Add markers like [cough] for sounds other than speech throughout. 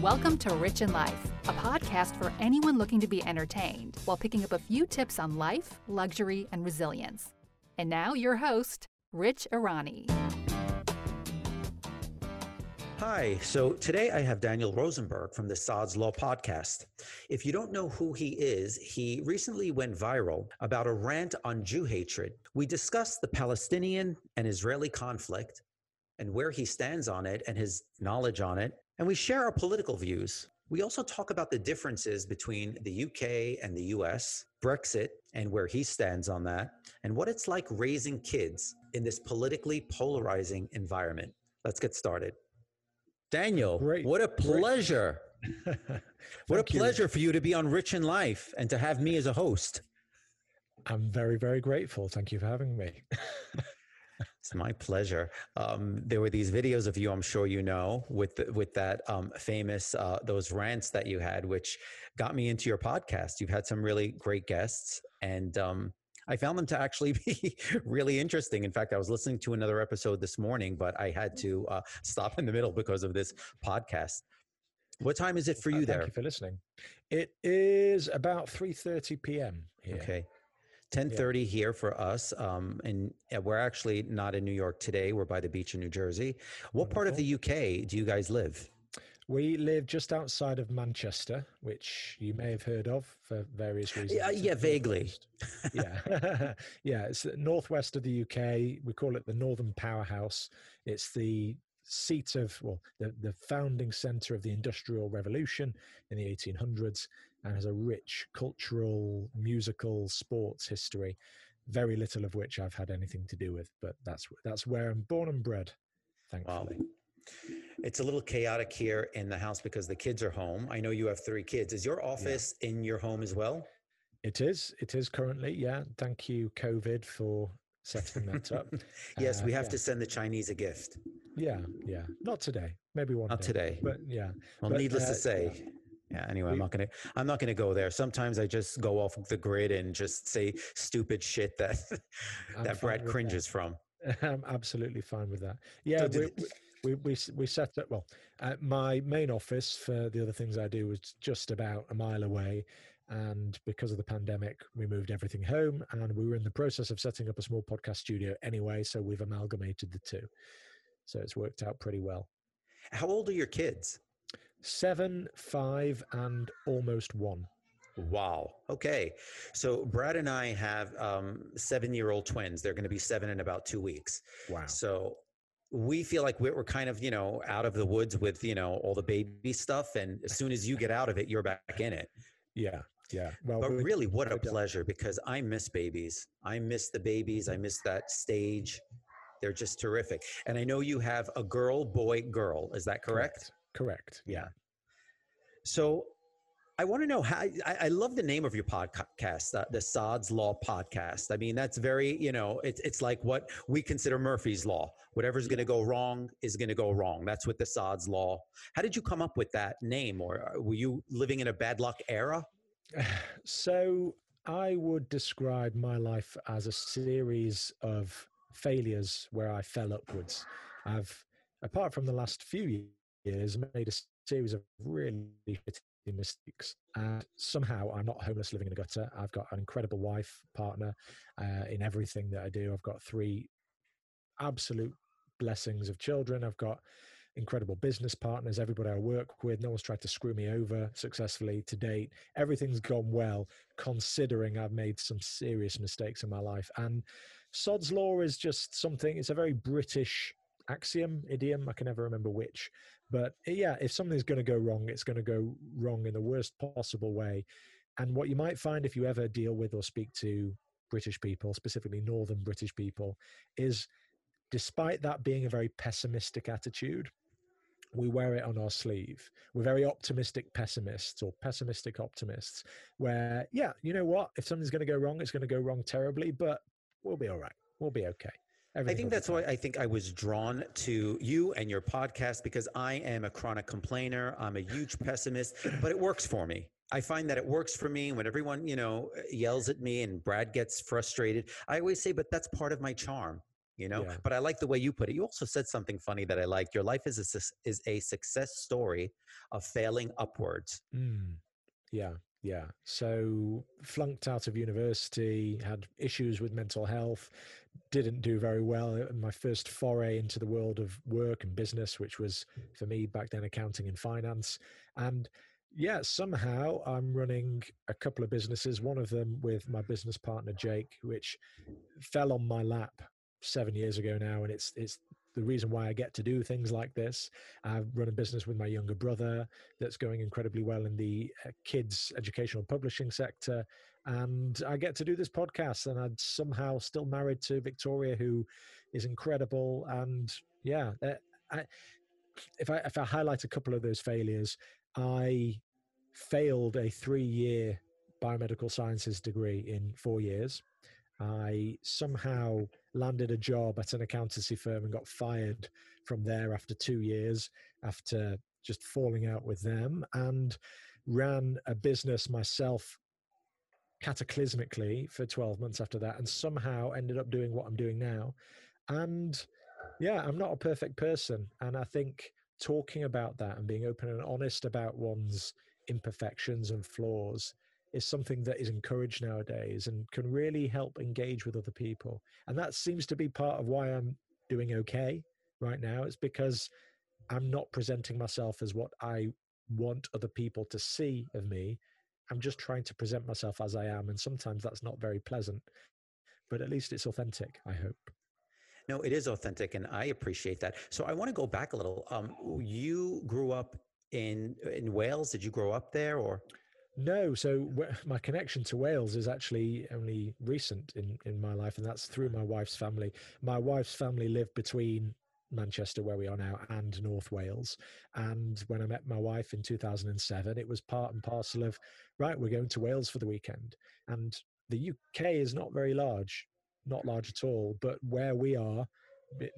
Welcome to Rich in Life, a podcast for anyone looking to be entertained while picking up a few tips on life, luxury, and resilience. And now, your host, Rich Irani. Hi, so today I have Daniel Rosenberg from the Sod's Law podcast. If you don't know who he is, he recently went viral about a rant on Jew hatred. We discussed the Palestinian and Israeli conflict and where he stands on it and his knowledge on it, and we share our political views. We also talk about the differences between the UK and the US, Brexit, and where he stands on that, and what it's like raising kids in this politically polarizing environment. Let's get started. Daniel, Great. what a pleasure. [laughs] what a pleasure you. for you to be on Rich in Life and to have me as a host. I'm very, very grateful. Thank you for having me. [laughs] it's my pleasure. Um, there were these videos of you, I'm sure you know, with the, with that um, famous uh, those rants that you had, which got me into your podcast. You've had some really great guests, and um, I found them to actually [laughs] be really interesting. In fact, I was listening to another episode this morning, but I had to uh, stop in the middle because of this podcast. What time is it for uh, you uh, there? Thank you for listening. It is about 3.30 p.m. Here. Okay. 10:30 yeah. here for us, um, and we're actually not in New York today. We're by the beach in New Jersey. What Wonderful. part of the UK do you guys live? We live just outside of Manchester, which you may have heard of for various reasons. Yeah, yeah vaguely. [laughs] yeah, yeah. It's the northwest of the UK. We call it the Northern Powerhouse. It's the seat of well, the the founding centre of the Industrial Revolution in the 1800s, and has a rich cultural, musical, sports history. Very little of which I've had anything to do with, but that's that's where I'm born and bred. Thankfully. Wow. It's a little chaotic here in the house because the kids are home. I know you have three kids. Is your office yeah. in your home as well? It is. It is currently. Yeah. Thank you, COVID, for setting that up. [laughs] yes, uh, we have yeah. to send the Chinese a gift. Yeah. Yeah. Not today. Maybe one. Not day. today. But yeah. Well, but, needless uh, to say. Yeah. Yeah. Anyway, I'm not gonna. I'm not gonna go there. Sometimes I just go off the grid and just say stupid shit that [laughs] that Brad cringes that. from. [laughs] I'm absolutely fine with that. Yeah. So we we we set up well uh, my main office for the other things i do was just about a mile away and because of the pandemic we moved everything home and we were in the process of setting up a small podcast studio anyway so we've amalgamated the two so it's worked out pretty well how old are your kids seven five and almost one. Wow. Okay. So Brad and I have um, seven year old twins. They're going to be seven in about two weeks. Wow. So we feel like we're, kind of you know out of the woods with you know all the baby stuff and as soon as you get out of it you're back in it. Yeah. Yeah. Well but really what a pleasure because i miss babies. I miss the babies. I miss that stage. They're just terrific. And i know you have a girl boy girl. Is that correct? Correct, correct. yeah so I want to know how. I, I, love the name of your podcast, uh, the Sod's Law podcast. I mean, that's very, you know, it's it's like what we consider Murphy's Law. Whatever's going to go wrong is going to go wrong. That's what the Sod's Law. How did you come up with that name, or uh, were you living in a bad luck era? [sighs] So I would describe my life as a series of failures where I fell upwards. I've, apart from the last few years, made a series of really mistakes. And somehow I'm not homeless living in a gutter. I've got an incredible wife, partner uh, in everything that I do. I've got three absolute blessings of children. I've got incredible business partners, everybody I work with. No one's tried to screw me over successfully to date. Everything's gone well, considering I've made some serious mistakes in my life. And Sod's Law is just something, it's a very British axiom, idiom, I can never remember which. But eh, yeah, if something's going to go wrong, it's going to go wrong in the worst possible way. And what you might find if you ever deal with or speak to British people, specifically Northern British people, is despite that being a very pessimistic attitude, we wear it on our sleeve. We're very optimistic pessimists or pessimistic optimists, where, yeah, you know what? If something's going to go wrong, it's going to go wrong terribly, but we'll be all right. We'll be okay. Everything I think that's why I think I was drawn to you and your podcast because I am a chronic complainer. I'm a huge pessimist, but it works for me. I find that it works for me when everyone, you know, yells at me and Brad gets frustrated. I always say, but that's part of my charm. you know Yeah. but i like the way you put it you also said something funny that i liked your life is a, is a success story of failing upwards Mm, yeah, yeah. So flunked out of university, had issues with mental health, didn't do very well. in My first foray into the world of work and business, which was for me back then accounting and finance. And yeah, somehow I'm running a couple of businesses, one of them with my business partner Jake, which fell on my lap seven years ago now. And it's it's the reason why I get to do things like this. I run a business with my younger brother that's going incredibly well in the uh, kids educational publishing sector and i get to do this podcast and i'm somehow still married to victoria who is incredible. And yeah uh, I, if i if i highlight a couple of those failures i failed a 3 year biomedical sciences degree in 4 years. I somehow landed a job at an accountancy firm and got fired from there after 2 years after just falling out with them and ran a business myself cataclysmically for 12 months after that and somehow ended up doing what I'm doing now. And yeah, I'm not a perfect person. And I think talking about that and being open and honest about one's imperfections and flaws is something that is encouraged nowadays and can really help engage with other people. And that seems to be part of why I'm doing okay right now. It's because I'm not presenting myself as what I want other people to see of me. I'm just trying to present myself as I am. And sometimes that's not very pleasant, but at least it's authentic, I hope. No, it is authentic, and I appreciate that. So I want to go back a little. Um, you grew up in in Wales. Did you grow up there, or? No, so my connection to Wales is actually only recent in in my life, and that's through my wife's family. My wife's family lived between Manchester, where we are now, and North Wales. And when I met my wife in 2007, it was part and parcel of, right, we're going to Wales for the weekend. And the UK is not very large, not large at all, but where we are,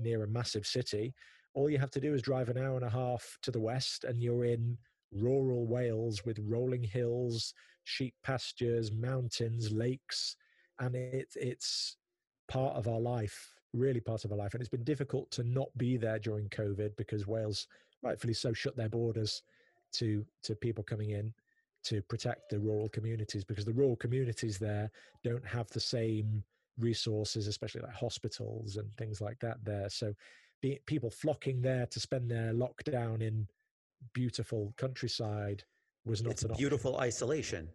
near a massive city, all you have to do is drive an hour and a half to the west, and you're in rural Wales with rolling hills, sheep pastures, mountains, lakes, and it, it's part of our life really part of our life. And it's been difficult to not be there during COVID because Wales, rightfully so, shut their borders to to people coming in to protect the rural communities because the rural communities there don't have the same resources, especially like hospitals and things like that there. So be, people flocking there to spend their lockdown in beautiful countryside was not it's an option. beautiful isolation.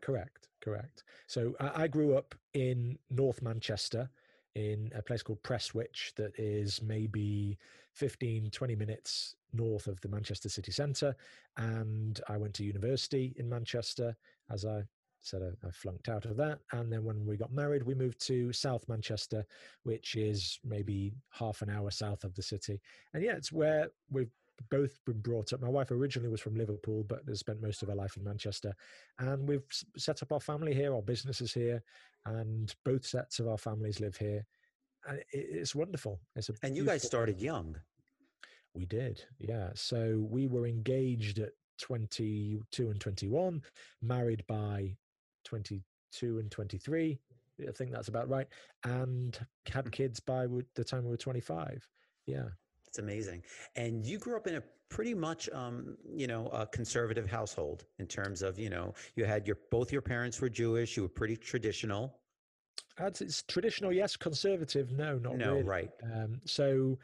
Correct, correct. So I, I grew up in North Manchester in a place called Prestwich that is maybe 15, 20 minutes north of the Manchester city centre. And I went to university in Manchester. As I said, I, I flunked out of that. And then when we got married, we moved to South Manchester, which is maybe half an hour south of the city. And yeah, it's where we've both been brought up. My wife originally was from Liverpool, but has spent most of her life in Manchester. And we've set up our family here, our businesses here, and both sets of our families live here. And it's wonderful. It's a and you guys started young. We did, yeah. So we were engaged at 22 and 21, married by 22 and 23. I think that's about right. And had Mm. kids by the time we were 25. Yeah. It's amazing. And you grew up in a pretty much, um, you know, a conservative household in terms of, you know, you had your both your parents were Jewish. You were pretty traditional. It's traditional, yes. Conservative, no, not no, really. right. Um, so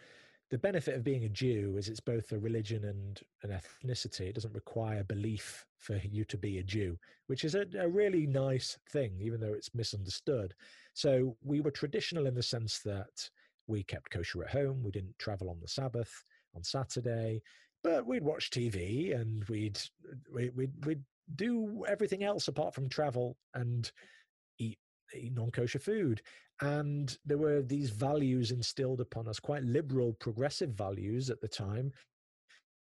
the benefit of being a Jew is it's both a religion and an ethnicity. It doesn't require belief for you to be a Jew, which is a, a really nice thing, even though it's misunderstood. So we were traditional in the sense that we kept kosher at home. We didn't travel on the Sabbath on Saturday, but we'd watch TV and we'd we'd we'd do everything else apart from travel and eat, eat non-kosher food. And there were these values instilled upon us, quite liberal, progressive values at the time.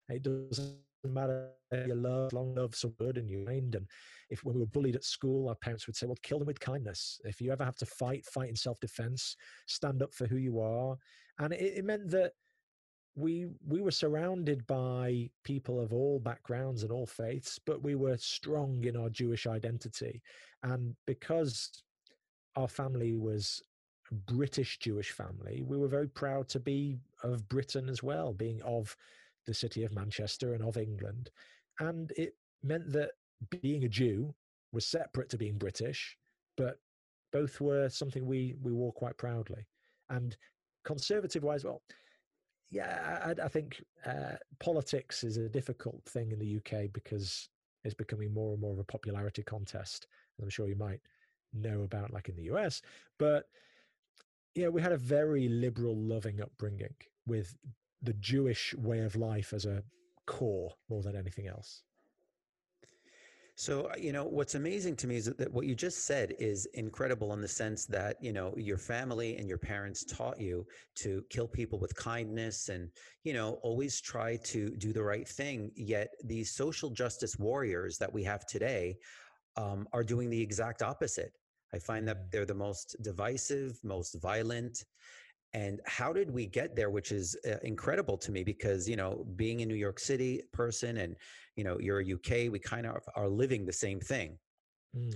It doesn't matter your love, long love, so good, and you mind. And if when we were bullied at school, our parents would say, "Well, kill them with kindness. If you ever have to fight, fight in self-defense. Stand up for who you are." And it, it meant that we we were surrounded by people of all backgrounds and all faiths, but we were strong in our Jewish identity. And because our family was a British Jewish family, we were very proud to be of Britain as well, being of the city of Manchester and of England. And it meant that being a Jew was separate to being British, but both were something we we wore quite proudly. And conservative wise, well, yeah, I, I think uh, politics is a difficult thing in the UK because it's becoming more and more of a popularity contest. And I'm sure you might know about, like in the US. But yeah, we had a very liberal, loving upbringing with the Jewish way of life as a core more than anything else. So, uh, you know, what's amazing to me is that what you just said is incredible in the sense that, you know, your family and your parents taught you to kill people with kindness and, you know, always try to do the right thing. Yet these social justice warriors that we have today um, are doing the exact opposite. I find that mm. they're the most divisive, most violent, and how did we get there which is uh, incredible to me because you know being a new york city person and you know you're a uk we kind of are living the same thing mm.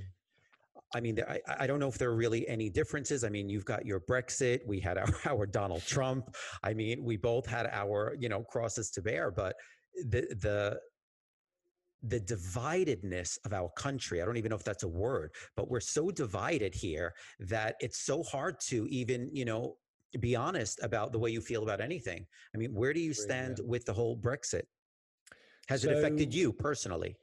I mean, I, I don't know if there are really any differences. I mean, you've got your Brexit. We had [laughs] our, our Donald Trump. I mean, we both had our, you know, crosses to bear. But the the the dividedness of our country i don't even know if that's a word but we're so divided here that it's so hard to even you know be honest about the way you feel about anything. I mean, where do you stand yeah. with the whole Brexit? Has so, it affected you personally?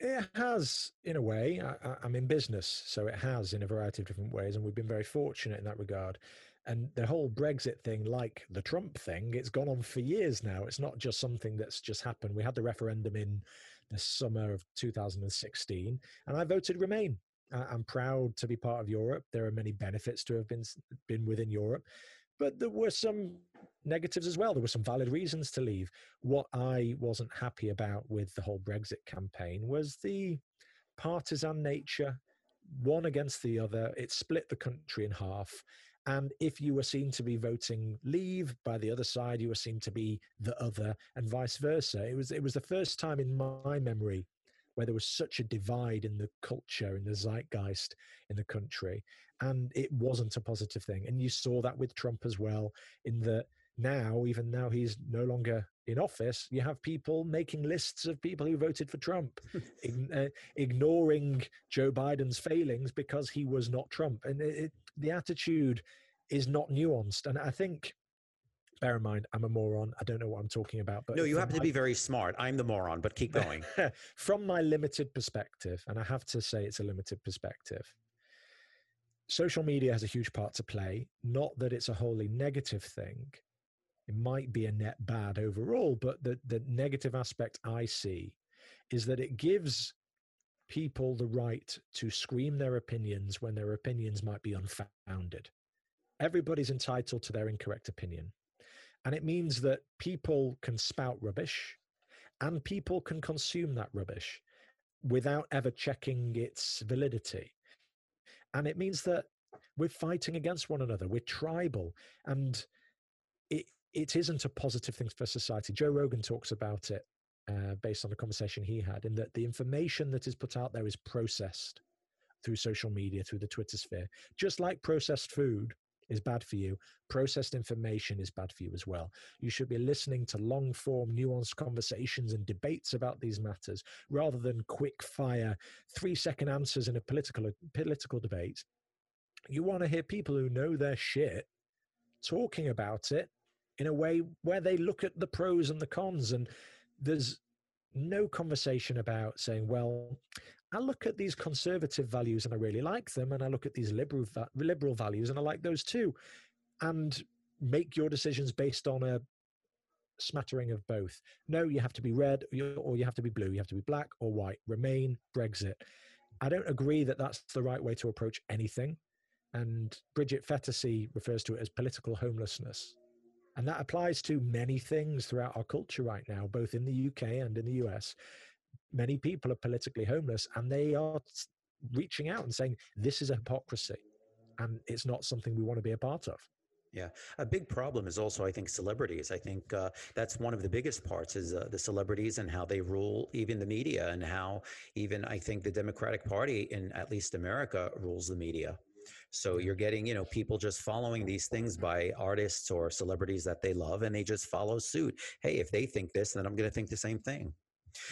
It has, in a way. I, am in business, so it has in a variety of different ways, and we've been very fortunate in that regard. And the whole Brexit thing, like the Trump thing, it's gone on for years now. It's not just something that's just happened. We had the referendum in the summer of 2016, and I voted Remain. I'm proud to be part of Europe. There are many benefits to have been been within Europe, but there were some negatives as well. There were some valid reasons to leave. What I wasn't happy about with the whole Brexit campaign was the partisan nature, one against the other. It split the country in half. And if you were seen to be voting leave by the other side, you were seen to be the other, and vice versa. It was it was the first time in my memory where there was such a divide in the culture, in the zeitgeist in the country. And it wasn't a positive thing. And you saw that with Trump as well, in that now, even now he's no longer in office, you have people making lists of people who voted for Trump, [laughs] uh, ignoring Joe Biden's failings because he was not Trump. And it, it, the attitude is not nuanced. And I think bear in mind, I'm a moron. I don't know what I'm talking about. But no, you happen my, to be very smart. I'm the moron, but keep going. [laughs] from my limited perspective, and I have to say it's a limited perspective, social media has a huge part to play. Not that it's a wholly negative thing. It might be a net bad overall, but the, the negative aspect I see is that it gives people the right to scream their opinions when their opinions might be unfounded. Everybody's entitled to their incorrect opinion. And it means that people can spout rubbish and people can consume that rubbish without ever checking its validity. And it means that we're fighting against one another, we're tribal, and it, it isn't a positive thing for society. Joe Rogan talks about it uh, based on the conversation he had, in that the information that is put out there is processed through social media, through the Twitter sphere, just like processed food is bad for you. Processed information is bad for you as well. You should be listening to long form, nuanced conversations and debates about these matters rather than quick fire, three second answers in a political, political debate. You want to hear people who know their shit talking about it in a way where they look at the pros and the cons. And there's no conversation about saying, well, I look at these conservative values and I really like them, and I look at these liberal liberal values and I like those too, and make your decisions based on a smattering of both. No, you have to be red or you have to be blue. You have to be black or white. Remain, Brexit. I don't agree that that's the right way to approach anything. And Bridget Phetasy refers to it as political homelessness. And that applies to many things throughout our culture right now, both in the UK and in the US many people are politically homeless and they are reaching out and saying this is a hypocrisy and it's not something we want to be a part of yeah, a big problem is also, I think, celebrities. I think uh, that's one of the biggest parts is uh, the celebrities and how they rule even the media, and how even I think the Democratic Party in at least America rules the media. So you're getting, you know, people just following these things by artists or celebrities that they love and they just follow suit. Hey, if they think this, then I'm going to think the same thing.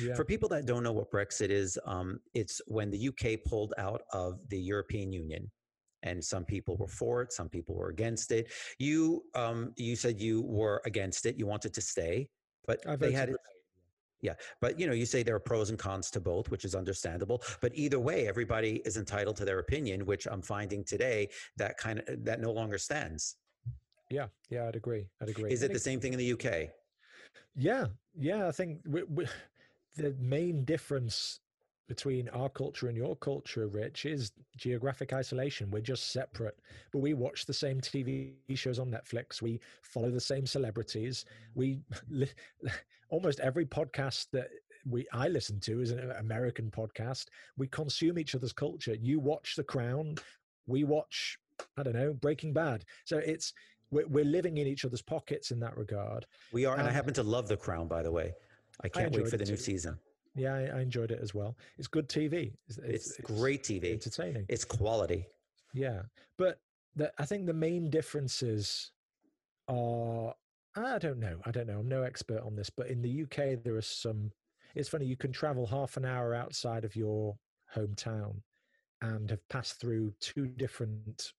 Yeah. For people that don't know what Brexit is, um, it's when the UK pulled out of the European Union and some people were for it some people were against it. You um, you said you were against it you wanted to stay but they had it yeah. But you know you say there are pros and cons to both which is understandable but either way everybody is entitled to their opinion which i'm finding today that kind of that no longer stands. Yeah yeah i'd agree i'd agree. Is it the same thing in the uk yeah yeah i think we, we, the main difference between our culture and your culture, Rich, is geographic isolation. We're just separate, but we watch the same TV shows on Netflix. We follow the same celebrities. We [laughs] almost every podcast that we I listen to is an American podcast. We consume each other's culture. You watch The Crown. We watch I don't know Breaking Bad. So it's we're, we're living in each other's pockets in that regard. We are, and, and I um, happen to love The Crown, by the way. I can't I wait for the new season. Yeah, I, I, enjoyed it as well. It's good TV. It's, it's, it's great TV. Entertaining. It's quality. Yeah, but the, I think the main differences are I don't know. I don't know. I'm no expert on this, but in the UK there are some. It's funny. You can travel half an hour outside of your hometown and have passed through two different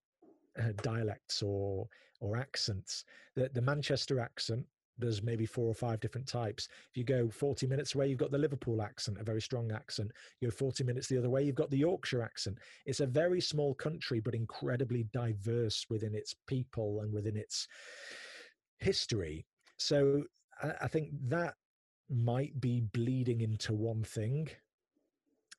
uh, dialects or or accents. The the Manchester accent there's maybe four or five different types. If you go 40 minutes away, you've got the Liverpool accent, a very strong accent. You go 40 minutes the other way, you've got the Yorkshire accent. It's a very small country, but incredibly diverse within its people and within its history. So I think that might be bleeding into one thing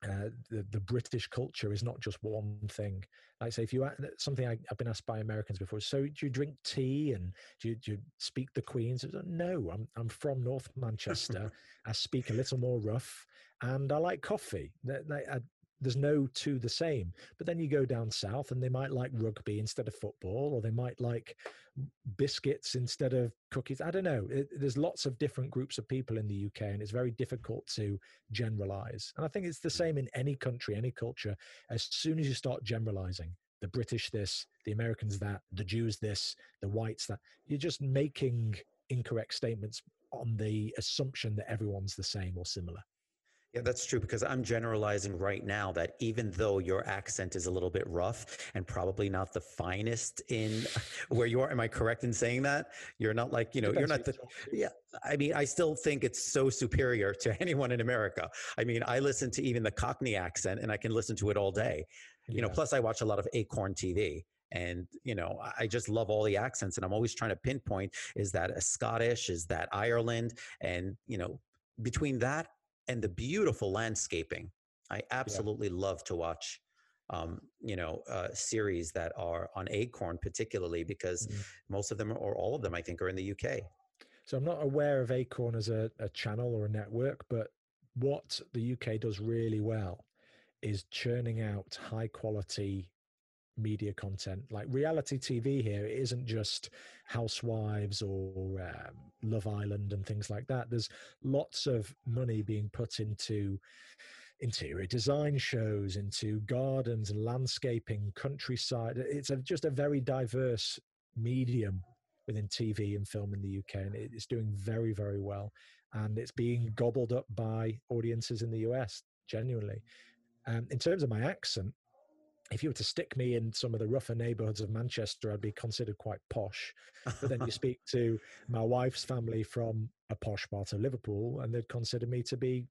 uh, the, the British culture is not just one thing. Like I say, if you something I, have been asked by Americans before, so do you drink tea and do you, do you speak the Queen's? No, I'm I'm from North [laughs] Manchester. I speak a little more rough, and I like coffee. I, there's no two the same. But then you go down south and they might like rugby instead of football, or they might like biscuits instead of cookies. I don't know. It, there's lots of different groups of people in the UK, and it's very difficult to generalize. And I think it's the mm. same in any country, any culture. As soon as you start generalizing, the British this, the Americans that, the Jews this, the whites that, you're just making incorrect statements on the assumption that everyone's the same or similar. Yeah, that's true because I'm generalizing right now that even though your accent is a little bit rough and probably not the finest in [laughs] where you are, am I correct in saying that? You're not like, you know, you're not the, yeah. I mean, I still think it's so superior to [laughs] anyone in America. I mean, I listen to even the Cockney accent and I can listen to it all day. You yeah. know, plus I watch a lot of Acorn TV and you know i just love all the accents and i'm always trying to pinpoint is that a scottish is that ireland and you know between that and the beautiful landscaping. I absolutely yeah. love to watch, um, you know, uh, series that are on Acorn, particularly because mm-hmm. most of them or all of them, I think, are in the UK. So I'm not aware of Acorn as a, a channel or a network, but what the UK does really well is churning out high quality media content. Like reality tv here it isn't just housewives or um, love island and things like that. There's lots of money being put into interior design shows into gardens and landscaping countryside. It's a, just a very diverse medium within tv and film in the uk and it's doing very very well. And it's being gobbled up by audiences in the us genuinely. Um, in terms of my accent if you were to stick me in some of the rougher neighborhoods of Manchester, I'd be considered quite posh. But then you [laughs] speak to my wife's family from a posh part of Liverpool, and they'd consider me to be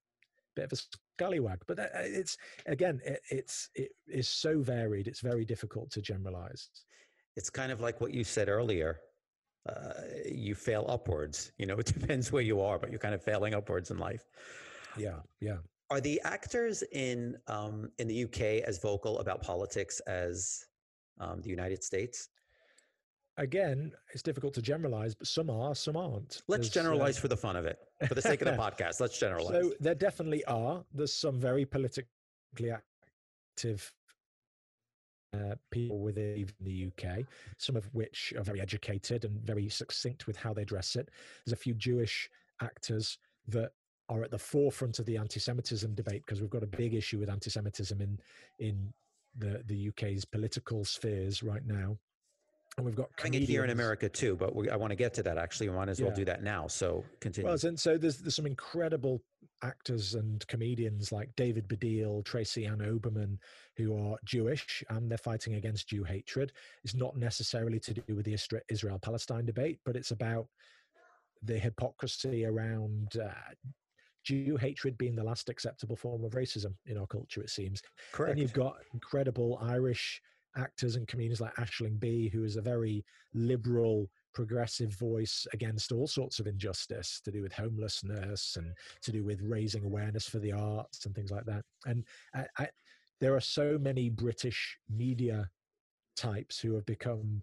a bit of a scallywag. But it's again, it, it's it is so varied. It's very difficult to generalize. It's kind of like what you said earlier. Uh, you fail upwards. You know, [laughs] it depends where you are, but you're kind of failing upwards in life. Yeah, yeah. Are the actors in um, in the UK as vocal about politics as um, the United States? Again, it's difficult to generalize, but some are, some aren't. Let's There's, generalize uh, for the fun of it, for the sake of the [laughs] podcast. Let's generalize. So there definitely are. There's some very politically active uh, people within the UK, some of which are very educated and very succinct with how they dress it. There's a few Jewish actors that are at the forefront of the anti-Semitism debate because we've got a big issue with anti-Semitism in in the the UK's political spheres right now. And we've got coming here in America too, but we, I want to get to that. Actually, we might as well yeah. do that now. So continue. Well, and so there's there's some incredible actors and comedians like David Baddiel, Tracy Ann Oberman, who are Jewish and they're fighting against Jew hatred. It's not necessarily to do with the Israel Palestine debate, but it's about the hypocrisy around uh, Jew hatred being the last acceptable form of racism in our culture, it seems. Correct. And you've got incredible Irish actors and comedians like Aisling Bea, who is a very liberal, progressive voice against all sorts of injustice to do with homelessness and to do with raising awareness for the arts and things like that. And I, I, there are so many British media types who have become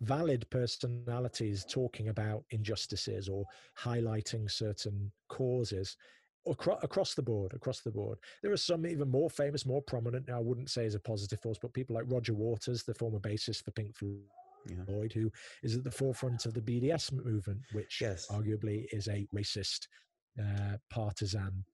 valid personalities talking about injustices or highlighting certain causes across, across the board across the board there are some even more famous more prominent now i wouldn't say as a positive force but people like roger waters the former bassist for pink floyd yeah. who is at the forefront of the bds movement which yes. arguably is a racist uh, partisan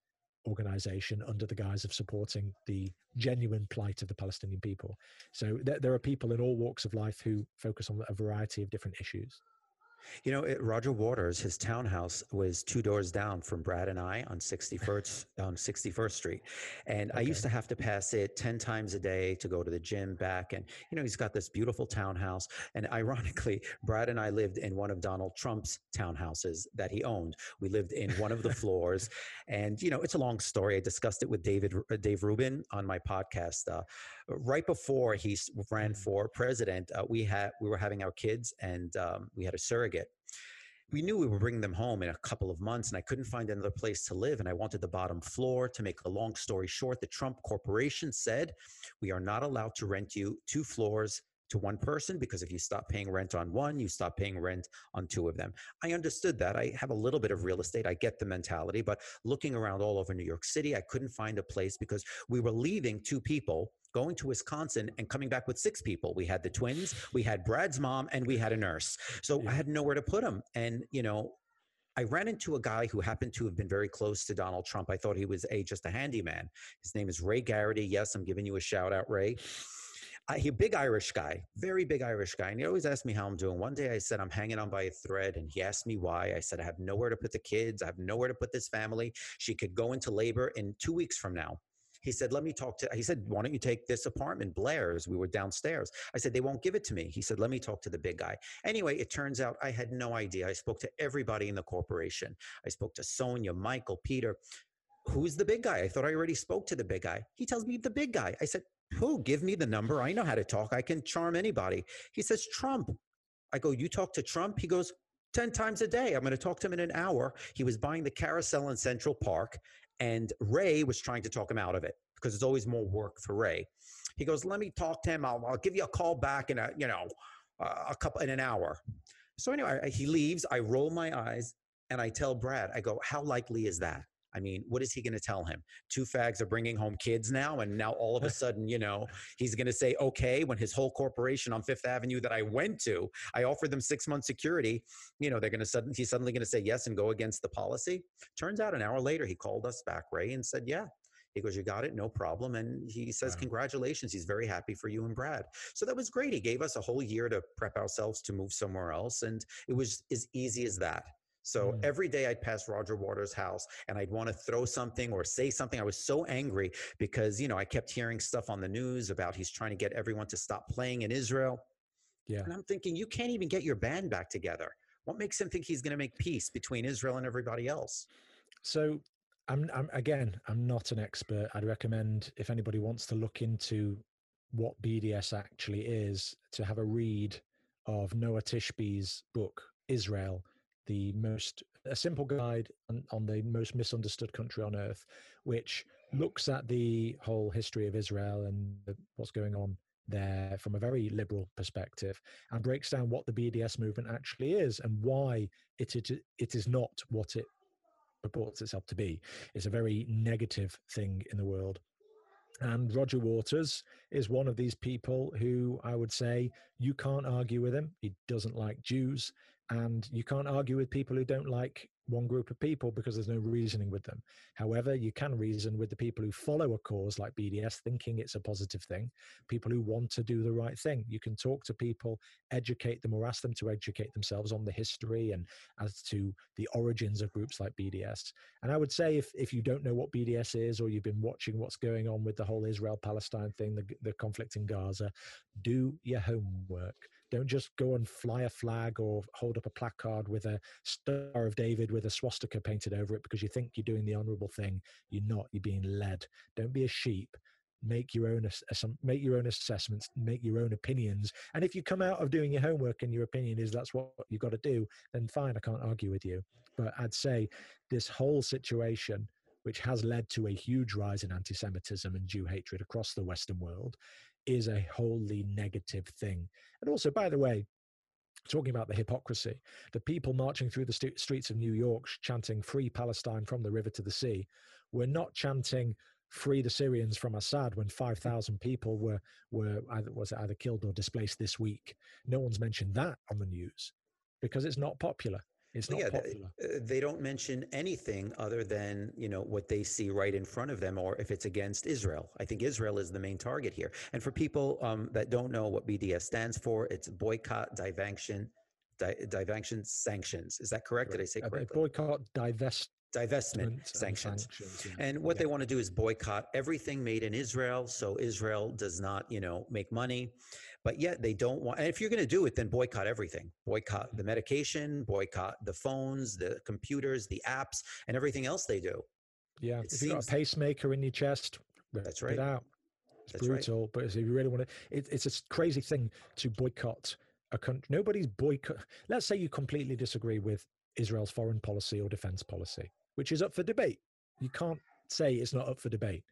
organization under the guise of supporting the genuine plight of the Palestinian people. So there, there, are people in all walks of life who focus on a variety of different issues. You know, it, Roger Waters, his townhouse was two doors down from Brad and I on 61st [laughs] on 61st Street, and okay. I used to have to pass it ten times a day to go to the gym back. And you know, he's got this beautiful townhouse. And ironically, Brad and I lived in one of Donald Trump's townhouses that he owned. We lived in one of the floors, [laughs] and you know, it's a long story. I discussed it with David uh, Dave Rubin on my podcast. Uh, right before he ran mm. for president, uh, we had we were having our kids, and um, we had a surrogate. We knew we were bringing them home in a couple of months, and I couldn't find another place to live. And I wanted the bottom floor. To make a long story short, the Trump Corporation said, "We are not allowed to rent you two floors." To one person because if you stop paying rent on one, you stop paying rent on two of them. I understood that. I have a little bit of real estate. I get the mentality, but looking around all over New York City, I couldn't find a place because we were leaving two people going to Wisconsin and coming back with six people. We had the twins, we had Brad's mom, and we had a nurse. So yeah. I had nowhere to put them. And, you know, I ran into a guy who happened to have been very close to Donald Trump. I thought he was a just a handyman. His name is Ray Garrity. Yes, I'm giving you a shout out, Ray. I, he a big Irish guy, very big Irish guy, and he always asked me how I'm doing. One day I said I'm hanging on by a thread, and he asked me why. I said I have nowhere to put the kids. I have nowhere to put this family. She could go into labor in two weeks from now. He said, let me talk to, he said, why don't you take this apartment, Blair's? We were downstairs. I said, they won't give it to me. He said, let me talk to the big guy. Anyway, it turns out I had no idea. I spoke to everybody in the corporation. I spoke to Sonia, Michael, Peter. Who's the big guy? I thought I already spoke to the big guy. He tells me the big guy. I said, who? Give me the number. I know how to talk. I can charm anybody. He says, Trump. I go, you talk to Trump? He goes, 10 times a day. I'm going to talk to him in an hour. He was buying the carousel in Central Park. And Ray was trying to talk him out of it because it's always more work for Ray. He goes, "Let me talk to him. I'll, I'll give you a call back in a you know a couple in an hour." So anyway, he leaves. I roll my eyes and I tell Brad, I go, "How likely is that?" I mean, what is he going to tell him? Two fags are bringing home kids now, and now all of a [laughs] sudden, you know, he's going to say okay when his whole corporation on Fifth Avenue that I went to, I offered them six months security. You know, they're going to suddenly he's suddenly going to say yes and go against the policy. Turns out, an hour later, he called us back, Ray, and said, "Yeah, he goes, You got it, no problem. And he says, wow. Congratulations. He's very happy for you and Brad. So that was great. He gave us a whole year to prep ourselves to move somewhere else. And it was as easy as that. So mm. every day I'd pass Roger Waters' house and I'd want to throw something or say something. I was so angry because, you know, I kept hearing stuff on the news about he's trying to get everyone to stop playing in Israel. Yeah. And I'm thinking, you can't even get your band back together. What makes him think he's going to make peace between Israel and everybody else? So I'm, I'm again, I'm not an expert. I'd recommend if anybody wants to look into what BDS actually is, to have a read of Noa Tishby's book Israel the most a simple guide on, on, the most misunderstood country on earth, which looks at the whole history of Israel and what's going on there from a very liberal perspective, and breaks down what the BDS movement actually is and why it it, it is not what it purports itself to be. It's a very negative thing in the world. And Roger Waters is one of these people who I would say you can't argue with him. He doesn't like Jews. And you can't argue with people who don't like one group of people because there's no reasoning with them. However, you can reason with the people who follow a cause like BDS, thinking it's a positive thing, people who want to do the right thing. You can talk to people, educate them, or ask them to educate themselves on the history and as to the origins of groups like BDS. And I would say if, if you don't know what BDS is, or you've been watching what's going on with the whole Israel Palestine thing, the, the conflict in Gaza, do your homework don't just go and fly a flag or hold up a placard with a Star of David with a swastika painted over it because you think you're doing the honorable thing. You're not. You're being led. Don't be a sheep. Make your own make your own assessments. Make your own opinions. And if you come out of doing your homework and your opinion is that's what you've got to do, then fine. I can't argue with you. But I'd say this whole situation which has led to a huge rise in anti Semitism and Jew hatred across the Western world, is a wholly negative thing. And also, by the way, talking about the hypocrisy, the people marching through the st- streets of New York chanting "Free Palestine from the river to the sea," were not chanting "Free the Syrians from Assad" when five mm. thousand people were were either was either killed or displaced this week. No one's mentioned that on the news because it's not popular. It's not yeah, popular. Uh, they don't mention anything other than you know what they see right in front of them, or if it's against Israel. I think Israel is the main target here. And for people um, that don't know what BDS stands for, it's boycott, divestment, di- sanctions. Is that correct? Right. Did I say correctly? Boycott, divest, divestment sanctions. sanctions yeah. And what yeah. they want to do is boycott everything made in Israel, so Israel does not, you know, make money but yet they don't want and if you're going to do it then boycott everything. Boycott the mm-hmm. medication boycott the phones the computers the apps and everything else they do. Yeah it if you've got a pacemaker in your chest that's right. out. It's that's brutal right. but if you really want to it, it's a crazy thing to boycott a country nobody's boycott let's say you completely disagree with israel's foreign policy or defense policy which is up for debate. You can't say it's not up for debate.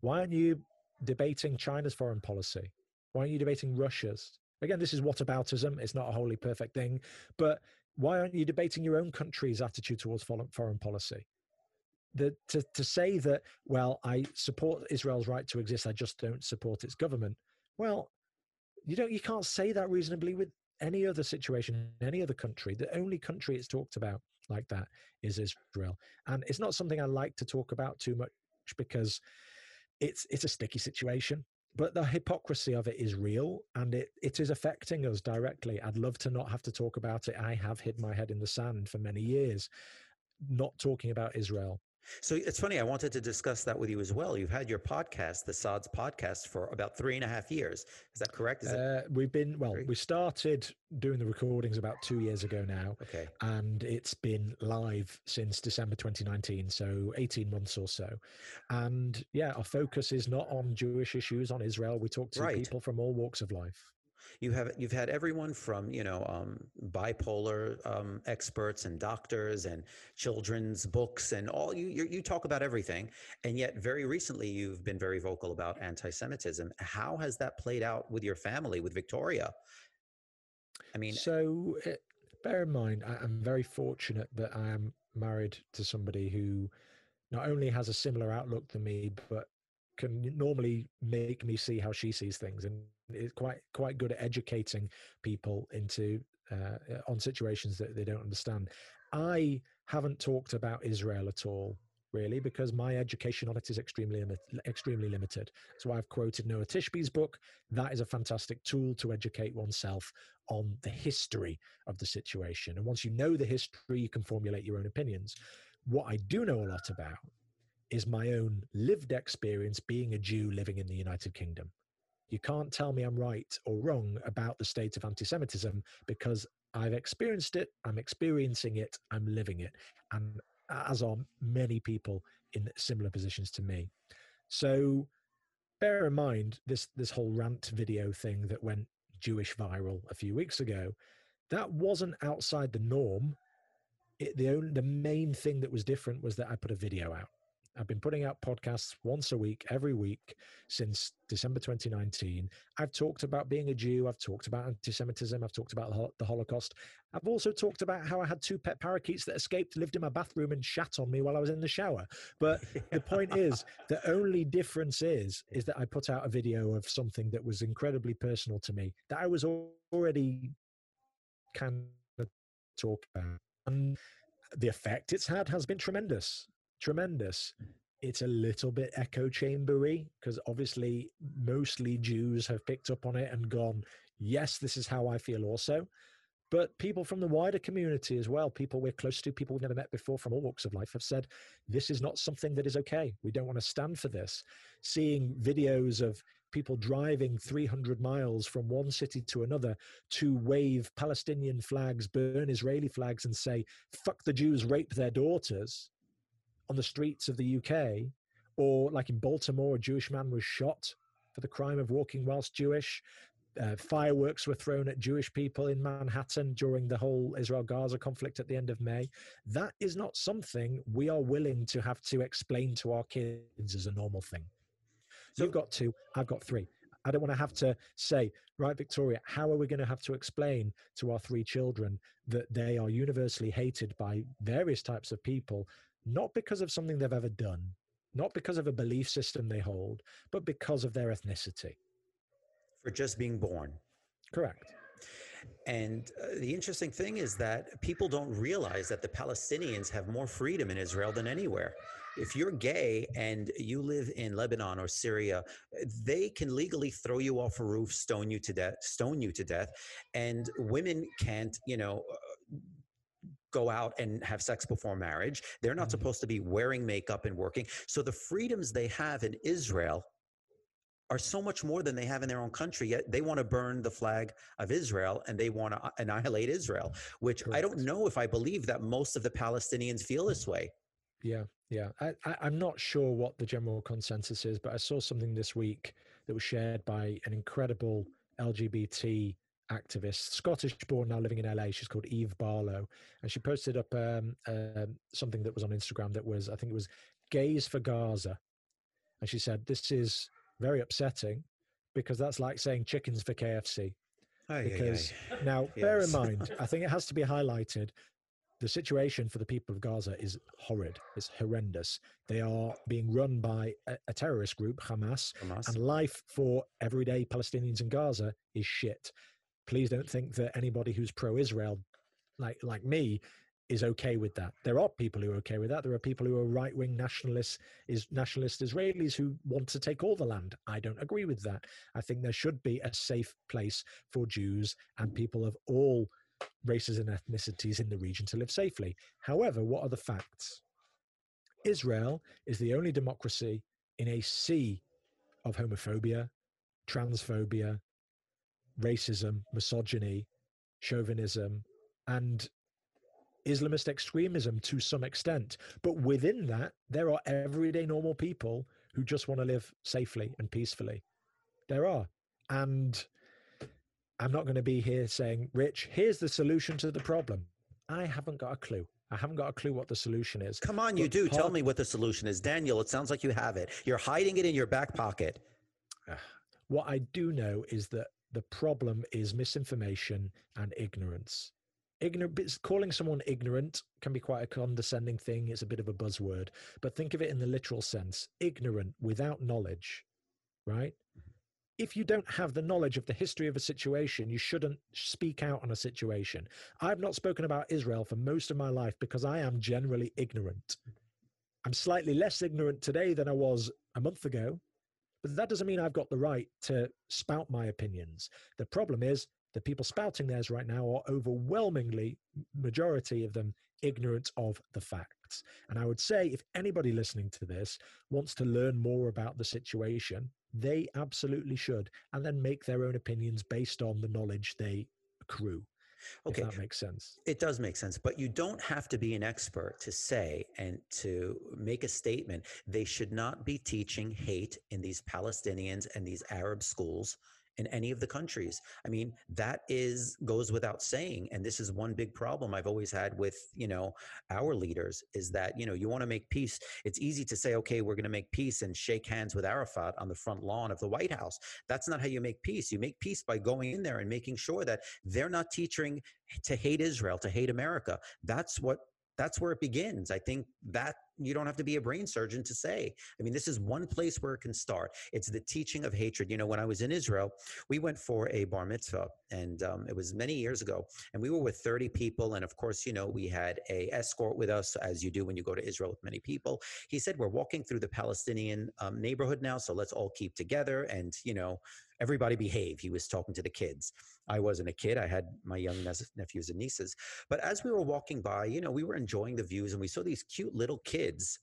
Why aren't you debating china's foreign policy why aren't you debating Russia's? Again, this is whataboutism. It's not a wholly perfect thing, but why aren't you debating your own country's attitude towards foreign policy? The, to, to say that, well, I support Israel's right to exist, I just don't support its government. Well, you don't, you can't say that reasonably with any other situation, in any other country. The only country it's talked about like that is Israel, and it's not something I like to talk about too much because it's it's a sticky situation but the hypocrisy of it is real and it, it is affecting us directly. I'd love to not have to talk about it. I have hid my head in the sand for many years, not talking about Israel. So it's funny. I wanted to discuss that with you as well. You've had your podcast, the Sods podcast, for about three and a half years. Is that correct? Is uh, we've been well. Three? We started doing the recordings about two years ago now. Okay. And it's been live since December 2019, so 18 months or so. And yeah, our focus is not on Jewish issues, on Israel. We talk to right. people from all walks of life you have you've had everyone from you know um, bipolar um, experts and doctors and children's books and all you, you, you talk about everything. And yet very recently you've been very vocal about anti-semitism. How has that played out with your family with victoria? I mean so uh, bear in mind I, i'm very fortunate that i am married to somebody who not only has a similar outlook to me but can normally make me see how she sees things. And is quite quite good at educating people into uh, on situations that they don't understand. I haven't talked about Israel at all really because my education on it is extremely extremely limited. So I've quoted Noa Tishby's book. That is a fantastic tool to educate oneself on the history of the situation. And once you know the history, you can formulate your own opinions. What I do know a lot about is my own lived experience being a Jew living in the United Kingdom. You can't tell me I'm right or wrong about the state of anti Semitism because I've experienced it, I'm experiencing it, I'm living it, and as are many people in similar positions to me. So bear in mind this this whole rant video thing that went Jewish viral a few weeks ago. That wasn't outside the norm. It, the only the main thing that was different was that I put a video out. I've been putting out podcasts once a week, every week since December 2019. I've talked about being a Jew. I've talked about anti Semitism. I've talked about the Holocaust. I've also talked about how I had two pet parakeets that escaped, lived in my bathroom, and shat on me while I was in the shower. But the point is, [laughs] the only difference is, is that I put out a video of something that was incredibly personal to me that I was already kind of talking about. And the effect it's had has been tremendous, tremendous. It's a little bit echo chambery because obviously mostly Jews have picked up on it and gone, yes, this is how I feel also. But people from the wider community as well, people we're close to, people we've never met before from all walks of life, have said this is not something that is okay. We don't want to stand for this. Seeing videos of people driving 300 miles from one city to another to wave Palestinian flags, burn Israeli flags, and say, fuck the Jews, rape their daughters on the streets of the UK. Or, like in Baltimore, a Jewish man was shot for the crime of walking whilst Jewish. Uh, fireworks were thrown at Jewish people in Manhattan during the whole Israel Gaza conflict at the end of May. That is not something we are willing to have to explain to our kids as a normal thing. So you've got two, I've got three. I don't want to have to say, right, Victoria, how are we going to have to explain to our three children that they are universally hated by various types of people, not because of something they've ever done, not because of a belief system they hold, but because of their ethnicity? For just being born. Correct. And uh, the interesting thing is that people don't realize that the Palestinians have more freedom in Israel than anywhere if you're gay and you live in Lebanon or Syria, they can legally throw you off a roof, stone you to death, stone you to death, and women can't, you know, go out and have sex before marriage. They're not mm-hmm. supposed to be wearing makeup and working. So the freedoms they have in Israel are so much more than they have in their own country. Yet they want to burn the flag of Israel and they want to annihilate Israel, which Correct. I don't know if I believe that most of the Palestinians feel this way. Yeah, yeah. I, I, am not sure what the general consensus is, but I saw something this week that was shared by an incredible LGBT activist, Scottish born, now living in LA. She's called Eve Barlow. And she posted up um, uh, something that was on Instagram that was, I think it was Gays for Gaza. And she said, This is very upsetting because that's like saying chickens for KFC. Aye, because aye, aye. now, yes. [laughs] bear in mind, [laughs] I think it has to be highlighted the situation for the people of Gaza is horrid. It's horrendous. They are being run by a, a terrorist group, Hamas, Hamas, and life for everyday Palestinians in Gaza is shit. Please don't think that anybody who's pro-Israel, like like me, is okay with that. There are people who are okay with that. There are people who are right-wing nationalists, is nationalist Israelis who want to take all the land. I don't agree with that. I think there should be a safe place for Jews and people of all races and ethnicities in the region to live safely. However, what are the facts? Israel is the only democracy in a sea of homophobia, transphobia, racism, misogyny, chauvinism, and Islamist extremism to some extent. But within that, there are everyday normal people who just want to live safely and peacefully. There are. And I'm not going to be here saying, Rich, here's the solution to the problem. I haven't got a clue. I haven't got a clue what the solution is. Come on, you do. Part- Tell me what the solution is. Daniel, it sounds like you have it. You're hiding it in your back pocket. What I do know is that the problem is misinformation and ignorance. Ignorant, calling someone ignorant can be quite a condescending thing. It's a bit of a buzzword, but think of it in the literal sense ignorant without knowledge, right? Mm-hmm. if you don't have the knowledge of the history of a situation, you shouldn't speak out on a situation. I've not spoken about Israel for most of my life because I am generally ignorant. Mm-hmm. I'm slightly less ignorant today than I was a month ago, but that doesn't mean I've got the right to spout my opinions. The problem is the people spouting theirs right now are overwhelmingly, majority of them, ignorant of the facts. And I would say if anybody listening to this wants to learn more about the situation, they absolutely should, and then make their own opinions based on the knowledge they accrue. Okay, that makes sense. It does make sense, but you don't have to be an expert to say and to make a statement. They should not be teaching hate in these Palestinians and these Arab schools in any of the countries. I mean, that is goes without saying. And this is one big problem I've always had with, you know, our leaders is that, you know, you want to make peace. It's easy to say, okay, we're going to make peace and shake hands with Arafat on the front lawn of the White House. That's not how you make peace. You make peace by going in there and making sure that they're not teaching to hate Israel, to hate America. That's what that's where it begins. I think that you don't have to be a brain surgeon to say. I mean, this is one place where it can start. It's the teaching of hatred. You know, when I was in Israel, we went for a bar mitzvah, and um, it was many years ago, and we were with 30 people. And of course, you know, we had a escort with us, as you do when you go to Israel with many people. He said, We're walking through the Palestinian um, neighborhood now, so let's all keep together and, you know, everybody behave. He was talking to the kids. I wasn't a kid. I had my young nephews and nieces. But as we were walking by, you know, we were enjoying the views and we saw these cute little kids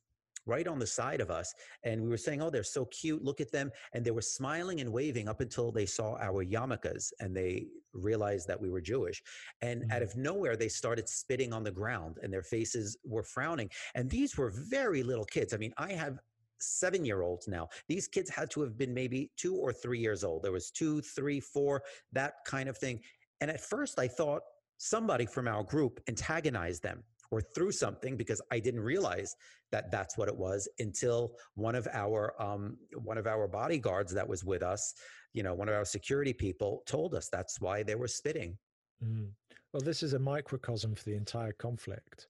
right on the side of us. And we were saying, oh, they're so cute. Look at them. And they were smiling and waving up until they saw our yarmulkes and they realized that we were Jewish. And mm-hmm. out of nowhere, they started spitting on the ground and their faces were frowning. And these were very little kids. I mean, I have seven year olds now. These kids had to have been maybe two or three years old. There was two, three, four, that kind of thing. And at first, I thought somebody from our group antagonized them or threw something because I didn't realize that that's what it was until one of our um, one of our bodyguards that was with us, you know, one of our security people told us that's why they were spitting. Mm. Well, this is a microcosm for the entire conflict,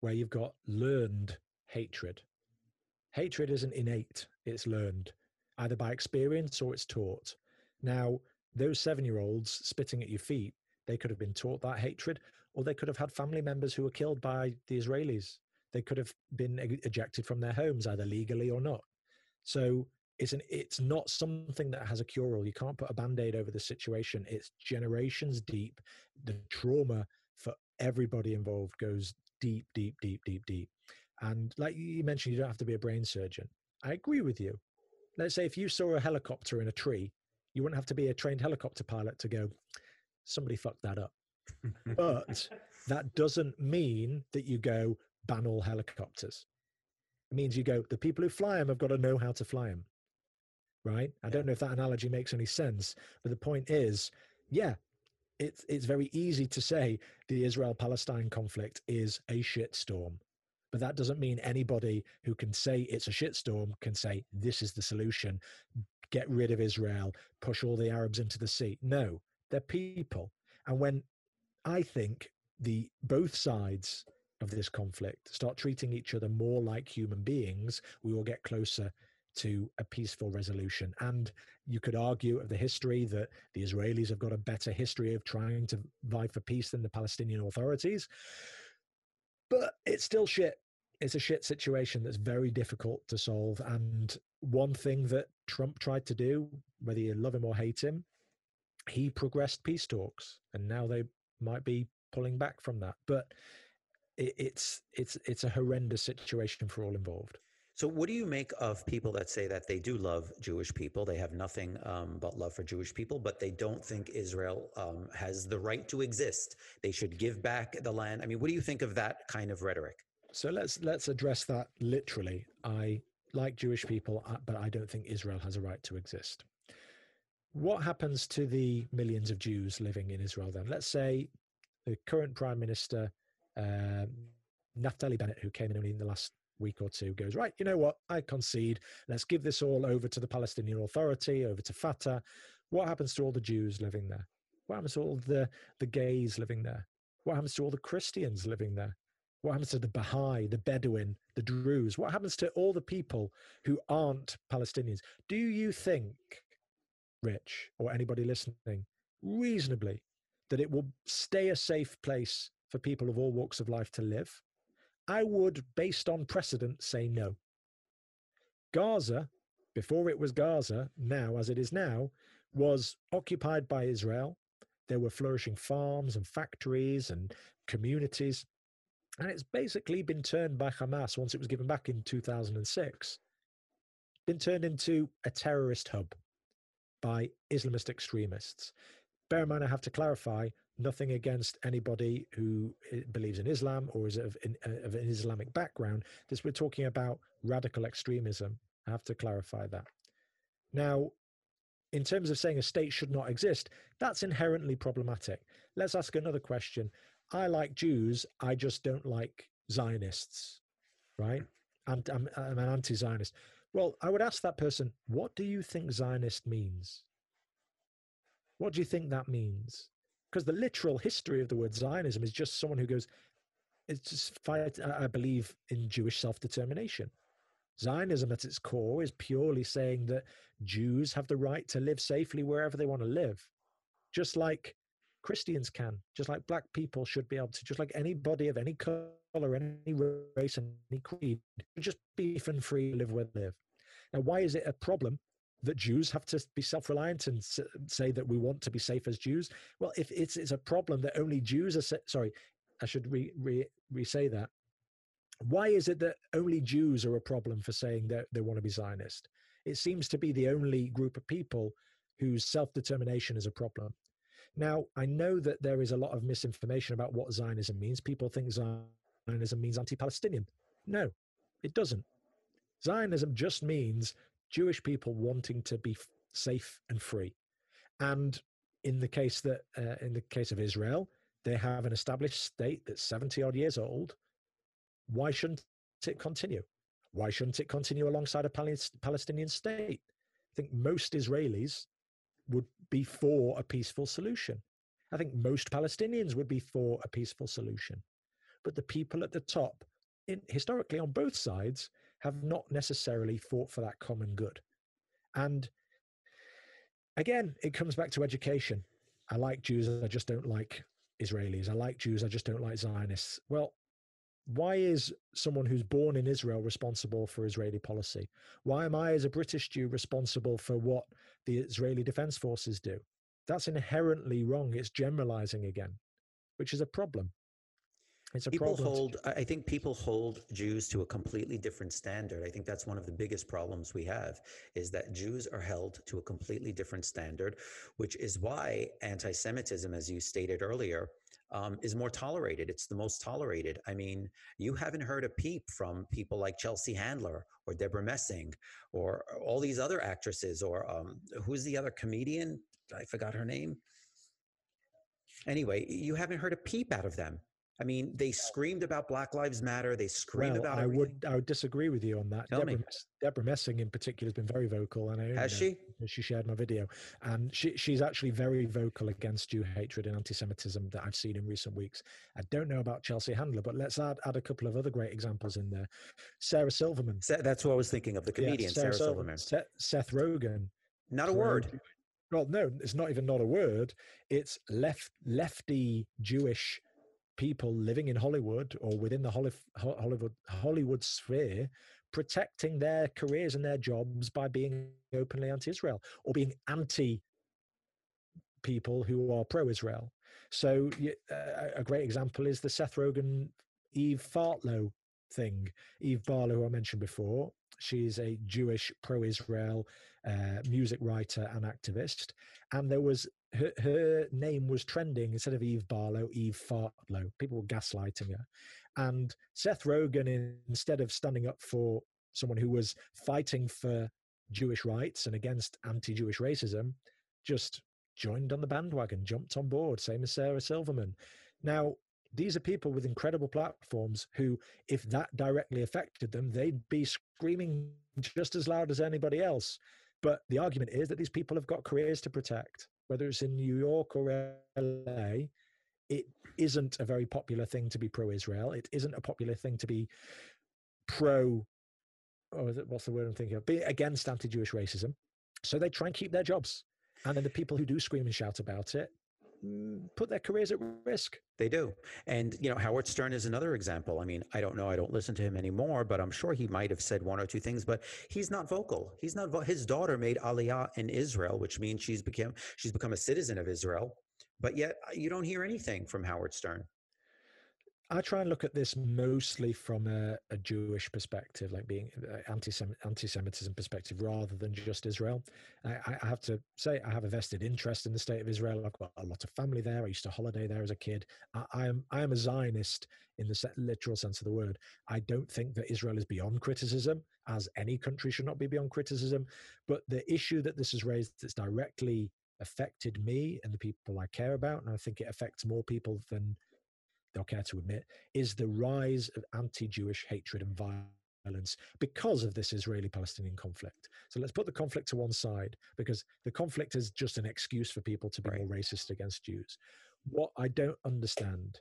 where you've got learned hatred Hatred isn't innate, it's learned, either by experience or it's taught. Now, those seven year olds spitting at your feet, they could have been taught that hatred, or they could have had family members who were killed by the Israelis. They could have been ejected from their homes, either legally or not. So it's an it's not something that has a cure all. You can't put a band-aid over the situation. It's generations deep. The trauma for everybody involved goes deep, deep, deep, deep, deep. And like you mentioned, you don't have to be a brain surgeon. I agree with you. Let's say if you saw a helicopter in a tree, you wouldn't have to be a trained helicopter pilot to go, somebody fucked that up. but [laughs] that doesn't mean that you go ban all helicopters. It means you go, the people who fly them have got to know how to fly them. Right? I don't know if that analogy makes any sense, but the point is, yeah, it's it's very easy to say the Israel Palestine conflict is a shitstorm. But that doesn't mean anybody who can say it's a shitstorm can say this is the solution, get rid of Israel, push all the Arabs into the sea. No, they're people. And when I think the both sides of this conflict start treating each other more like human beings, we will get closer to a peaceful resolution. And you could argue of the history that the Israelis have got a better history of trying to vie for peace than the Palestinian authorities but it's still shit. It's a shit situation that's very difficult to solve. And one thing that Trump tried to do, whether you love him or hate him, he progressed peace talks, and now they might be pulling back from that. But it, it's it's it's a horrendous situation for all involved. So, what do you make of people that say that they do love Jewish people? They have nothing um, but love for Jewish people, but they don't think Israel um, has the right to exist. They should give back the land. I mean, what do you think of that kind of rhetoric? So let's let's address that literally. I like Jewish people, uh, but I don't think Israel has a right to exist. What happens to the millions of Jews living in Israel then? Let's say the current Prime Minister, uh, Naftali Bennett, who came in only in the last week or two goes, right, you know what, I concede. Let's give this all over to the Palestinian Authority, over to Fatah. What happens to all the Jews living there? What happens to all the, the gays living there? What happens to all the Christians living there? What happens to the Baha'i, the Bedouin, the Druze? What happens to all the people who aren't Palestinians? Do you think, Rich, or anybody listening, reasonably, that it will stay a safe place for people of all walks of life to live? I would, based on precedent, say no. Gaza, before it was Gaza, now as it is now, was occupied by Israel. There were flourishing farms and factories and communities. And it's basically been turned by Hamas once it was given back in 2006, been turned into a terrorist hub by Islamist extremists. Bear in mind, I have to clarify nothing against anybody who eh, believes in Islam or is of, in, uh, of an Islamic background. This we're talking about radical extremism. I have to clarify that. Now, in terms of saying a state should not exist, that's inherently problematic. Let's ask another question. I like Jews, I just don't like Zionists, right? I'm, I'm, I'm an anti Zionist. Well, I would ask that person, what do you think Zionist means? What do you think that means? Because the literal history of the word Zionism is just someone who goes, it's just fight. Uh, I believe in Jewish self determination. Zionism at its core is purely saying that Jews have the right to live safely wherever they want to live, just like Christians can, just like black people should be able to, just like anybody of any color, any race, any creed, just be free and free, live where they live. Now, why is it a problem that Jews have to be self-reliant and say that we want to be safe as Jews? Well, if it's, it's a problem that only Jews are, sorry, I should re, re, re-say that. Why is it that only Jews are a problem for saying that they want to be Zionist? It seems to be the only group of people whose self-determination is a problem. Now, I know that there is a lot of misinformation about what Zionism means. People think Zionism means anti-Palestinian. No, it doesn't. Zionism just means Jewish people wanting to be safe and free. And in the case that uh, in the case of Israel, they have an established state that's 70 odd years old. Why shouldn't it continue? Why shouldn't it continue alongside a Palestinian state? I think most Israelis would be for a peaceful solution. I think most Palestinians would be for a peaceful solution. But the people at the top, in, historically on both sides, have not necessarily fought for that common good. And again, it comes back to education. I like Jews, I just don't like Israelis. I like Jews, I just don't like Zionists. Well, why is someone who's born in Israel responsible for Israeli policy? Why am I, as a British Jew, responsible for what the Israeli Defense Forces do? That's inherently wrong. It's generalizing again, which is a problem. It's a people problem. hold. I think people hold Jews to a completely different standard. I think that's one of the biggest problems we have is that Jews are held to a completely different standard, which is why anti-Semitism, as you stated earlier, um, is more tolerated. It's the most tolerated. I mean, you haven't heard a peep from people like Chelsea Handler or Deborah Messing or all these other actresses or um, who's the other comedian? I forgot her name. Anyway, you haven't heard a peep out of them. I mean, they screamed about Black Lives Matter. They screamed well, about. I would I would disagree with you on that. Tell Debra, me. Debra Messing in particular has been very vocal, and I has she? She shared my video, and she she's actually very vocal against Jew hatred and anti-Semitism that I've seen in recent weeks. I don't know about Chelsea Handler, but let's add add a couple of other great examples in there. Sarah Silverman. That's what I was thinking of. The comedian yeah, Sarah, Sarah, Silverman. Seth, Seth Rogen. Not a word. Well, no, it's not even not a word. It's left lefty Jewish people living in Hollywood or within the Hollywood Hollywood sphere protecting their careers and their jobs by being openly anti-Israel or being anti people who are pro-Israel. So a great example is the Seth Rogen Eve Fartlow thing. Eve Barlow, who I mentioned before, she's a Jewish pro-Israel uh, music writer and activist, and there was her, her name was trending instead of Eve Barlow, Eve Fartlow. People were gaslighting her. And Seth Rogen, instead of standing up for someone who was fighting for Jewish rights and against anti Jewish racism, just joined on the bandwagon, jumped on board, same as Sarah Silverman. Now, these are people with incredible platforms who, if that directly affected them, they'd be screaming just as loud as anybody else. But the argument is that these people have got careers to protect whether it's in New York or LA, it isn't a very popular thing to be pro-Israel. It isn't a popular thing to be pro, oh, or what's the word I'm thinking of? Be against anti-Jewish racism. So they try and keep their jobs. And then the people who do scream and shout about it put their careers at risk. They do. And, you know, Howard Stern is another example. I mean, I don't know. I don't listen to him anymore, but I'm sure he might have said one or two things, but he's not vocal. He's not, vo- his daughter made Aliyah in Israel, which means she's become, she's become a citizen of Israel. But yet uh, you don't hear anything from Howard Stern. I try and look at this mostly from a, a Jewish perspective, like being uh, anti-Semitism perspective, rather than just Israel. I, I, have to say, I have a vested interest in the state of Israel. I've got a lot of family there. I used to holiday there as a kid. I, I am I am a Zionist in the literal sense of the word. I don't think that Israel is beyond criticism, as any country should not be beyond criticism. But the issue that this has raised that's directly affected me and the people I care about, and I think it affects more people than they'll care to admit, is the rise of anti Jewish hatred and violence because of this Israeli Palestinian conflict. So let's put the conflict to one side because the conflict is just an excuse for people to be right. more racist against Jews. What I don't understand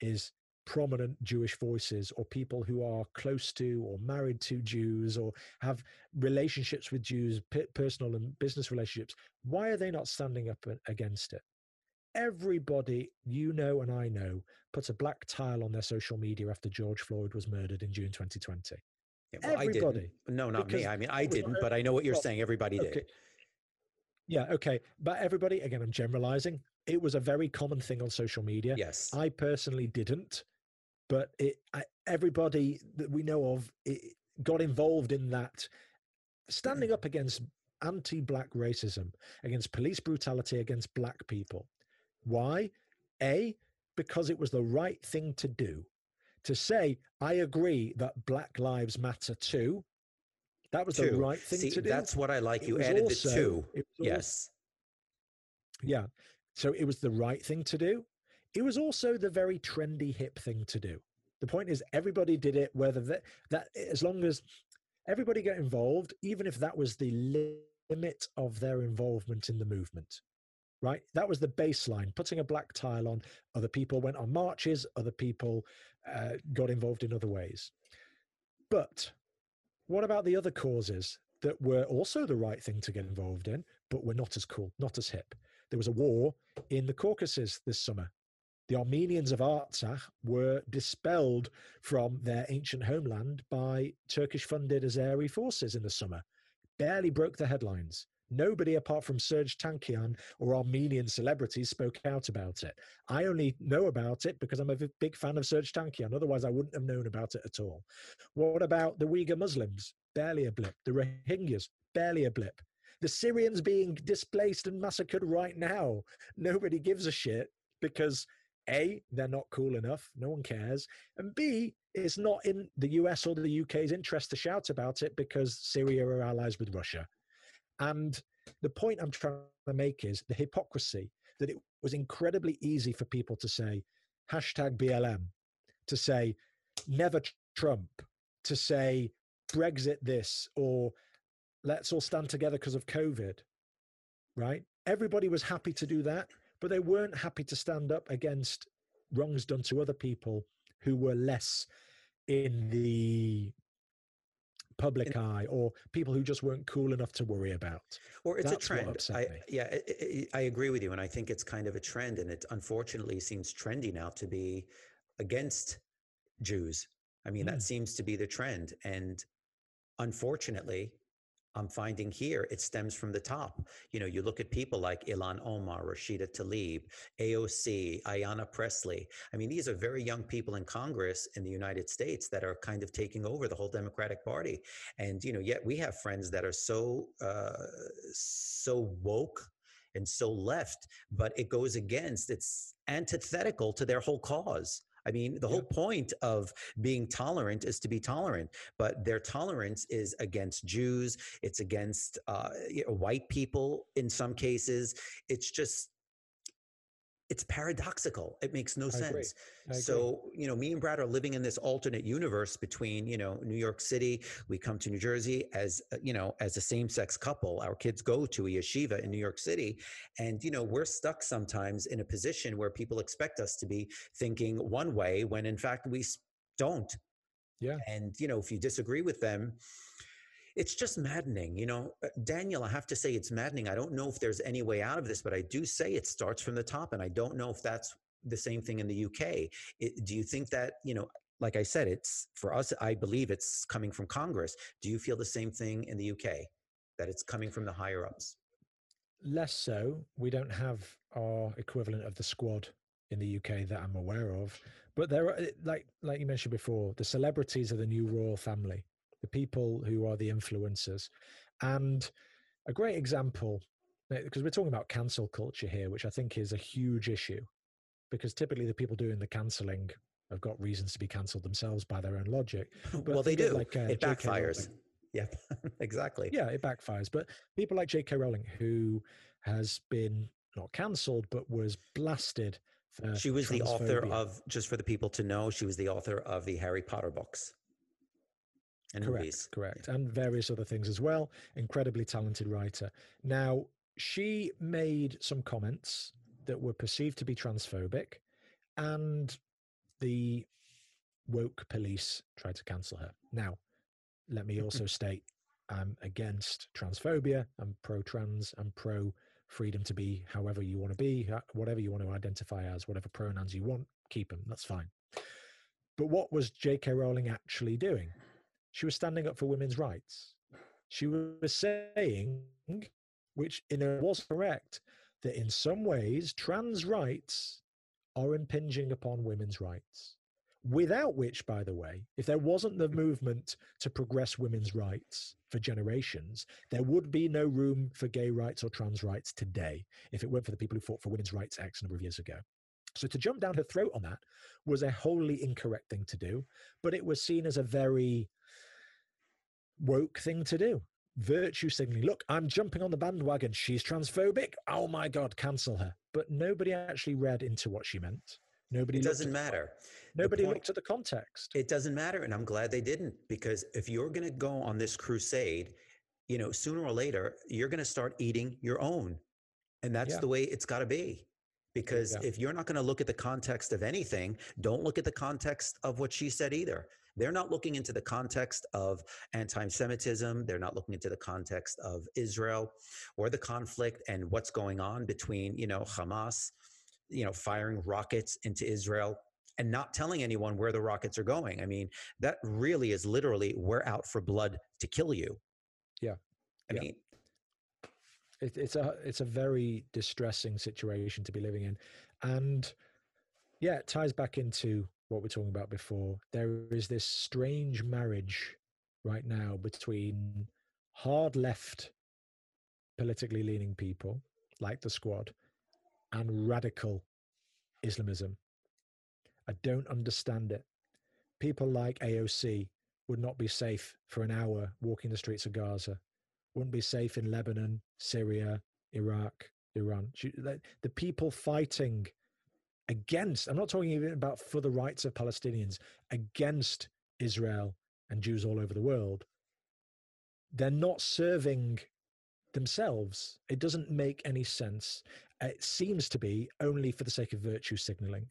is prominent Jewish voices or people who are close to or married to Jews or have relationships with Jews, personal and business relationships, why are they not standing up against it? Everybody you know and I know put a black tile on their social media after George Floyd was murdered in June 2020. Yeah, well, Everybody. I didn't. No, not me. I mean, I didn't, but I know what you're well, saying. Everybody did. Yeah, okay. But everybody, again, I'm generalizing. It was a very common thing on social media. Yes. I personally didn't but it I, everybody that we know of got involved in that standing up against anti-black racism against police brutality against black people why? A because it was the right thing to do. To say i agree that black lives matter too that was two. the right thing See, to do that's what i like. it you added also, the two yes. Yeah. So it was the right thing to do. It was also the very trendy hip thing to do. The point is everybody did it whether that, that as long as everybody got involved even if that was the limit of their involvement in the movement right? That was the baseline putting a black tile on. Other people went on marches. Other people uh, got involved in other ways. But what about the other causes that were also the right thing to get involved in but were not as cool not as hip? There was a war in the caucasus this summer. The Armenians of Artsakh were dispelled from their ancient homeland by Turkish funded Azeri forces in the summer. Barely broke the headlines. Nobody apart from Serge Tankian or Armenian celebrities spoke out about it. I only know about it because I'm a big fan of Serge Tankian. Otherwise, I wouldn't have known about it at all. What about the Uyghur Muslims? Barely a blip. The Rohingyas? Barely a blip. The Syrians being displaced and massacred right now. Nobody gives a shit because a, they're not cool enough. No one cares. And B, it's not in the US or the UK's interest to shout about it because Syria are allies with Russia. And the point I'm trying to make is the hypocrisy that it was incredibly easy for people to say hashtag BLM, to say never Trump, to say Brexit this, or let's all stand together because of COVID, right? Everybody was happy to do that but they weren't happy to stand up against wrongs done to other people who were less in the public eye or people who just weren't cool enough to worry about. Or it's That's a trend. I, yeah, it, I agree with you. And I think it's kind of a trend. And it unfortunately seems trendy now to be against Jews. I mean, mm. that seems to be the trend. And unfortunately, I'm finding here it stems from the top. You know, you look at people like Ilhan Omar, Rashida Tlaib, AOC, Ayanna Pressley. I mean, these are very young people in Congress in the United States that are kind of taking over the whole Democratic Party. And, you know, yet we have friends that are so, uh, so woke and so left, but it goes against, it's antithetical to their whole cause. I mean, the yeah. whole point of being tolerant is to be tolerant, but their tolerance is against Jews. It's against uh, white people in some cases. It's just it's paradoxical. It makes no I sense. So, you know, me and Brad are living in this alternate universe between, you know, New York City. We come to New Jersey as, uh, you know, as a same sex couple. Our kids go to a yeshiva in New York City. And, you know, we're stuck sometimes in a position where people expect us to be thinking one way when in fact we don't. Yeah. And, you know, if you disagree with them, it's just maddening. You know, uh, Daniel, I have to say it's maddening. I don't know if there's any way out of this, but I do say it starts from the top. And I don't know if that's the same thing in the UK. It, do you think that, you know, like I said, it's for us, I believe it's coming from Congress. Do you feel the same thing in the UK, that it's coming from the higher ups? Less so. We don't have our equivalent of the squad in the UK that I'm aware of. But there are, like, like you mentioned before, the celebrities are the new royal family the people who are the influencers. And a great example, because we're talking about cancel culture here, which I think is a huge issue, because typically the people doing the canceling have got reasons to be cancelled themselves by their own logic. [laughs] But well, they do. Like, uh, it backfires. [laughs] Yeah, [laughs] exactly. Yeah, it backfires. But people like J.K. Rowling, who has been not cancelled, but was blasted. she was the author of, just for the people to know, she was the author of the Harry Potter books and correct, movies. Correct. And various other things as well. Incredibly talented writer. Now, she made some comments that were perceived to be transphobic. And the woke police tried to cancel her. Now, let me also [laughs] state I'm against transphobia. I'm pro trans. I'm pro freedom to be however you want to be, whatever you want to identify as, whatever pronouns you want, keep them. That's fine. But what was J.K. Rowling actually doing? She was standing up for women's rights. She was saying, which in a, was correct, that in some ways trans rights are impinging upon women's rights. Without which, by the way, if there wasn't the movement to progress women's rights for generations, there would be no room for gay rights or trans rights today if it weren't for the people who fought for women's rights X number of years ago. So to jump down her throat on that was a wholly incorrect thing to do, but it was seen as a very woke thing to do. Virtue signaling. Look, I'm jumping on the bandwagon. She's transphobic. Oh my God, cancel her. But nobody actually read into what she meant. Nobody. It doesn't matter. Nobody point, looked at the context. It doesn't matter, and I'm glad they didn't because if you're going to go on this crusade, you know, sooner or later you're going to start eating your own, and that's yeah. the way it's got to be. Because yeah. if you're not going to look at the context of anything, don't look at the context of what she said either. They're not looking into the context of anti Semitism. They're not looking into the context of Israel or the conflict and what's going on between, you know, Hamas, you know, firing rockets into Israel and not telling anyone where the rockets are going. I mean, that really is literally we're out for blood to kill you. Yeah. I mean, it, it's a it's a very distressing situation to be living in, and yeah, it ties back into what we're talking about before. There is this strange marriage right now between hard left, politically leaning people like the Squad and radical Islamism. I don't understand it. People like AOC would not be safe for an hour walking the streets of Gaza, wouldn't be safe in Lebanon, Syria, Iraq, Iran. The people fighting against, I'm not talking even about for the rights of Palestinians, against Israel and Jews all over the world, they're not serving themselves. It doesn't make any sense. It seems to be only for the sake of virtue signaling.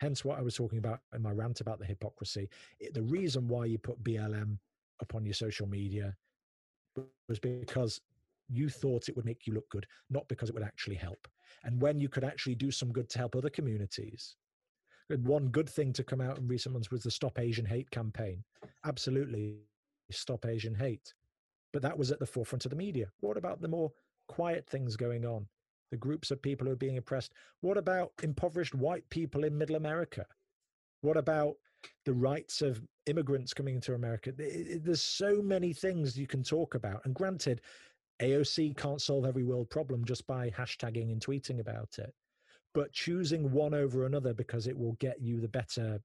Hence, what I was talking about in my rant about the hypocrisy. It, the reason why you put BLM upon your social media was because you thought it would make you look good, not because it would actually help. And when you could actually do some good to help other communities. One good thing to come out in recent months was the Stop Asian Hate campaign. Absolutely, stop Asian hate. But that was at the forefront of the media. What about the more quiet things going on? The groups of people who are being oppressed? What about impoverished white people in middle America? What about the rights of immigrants coming into America? There's so many things you can talk about. And granted, AOC can't solve every world problem just by hashtagging and tweeting about it. But choosing one over another because it will get you the better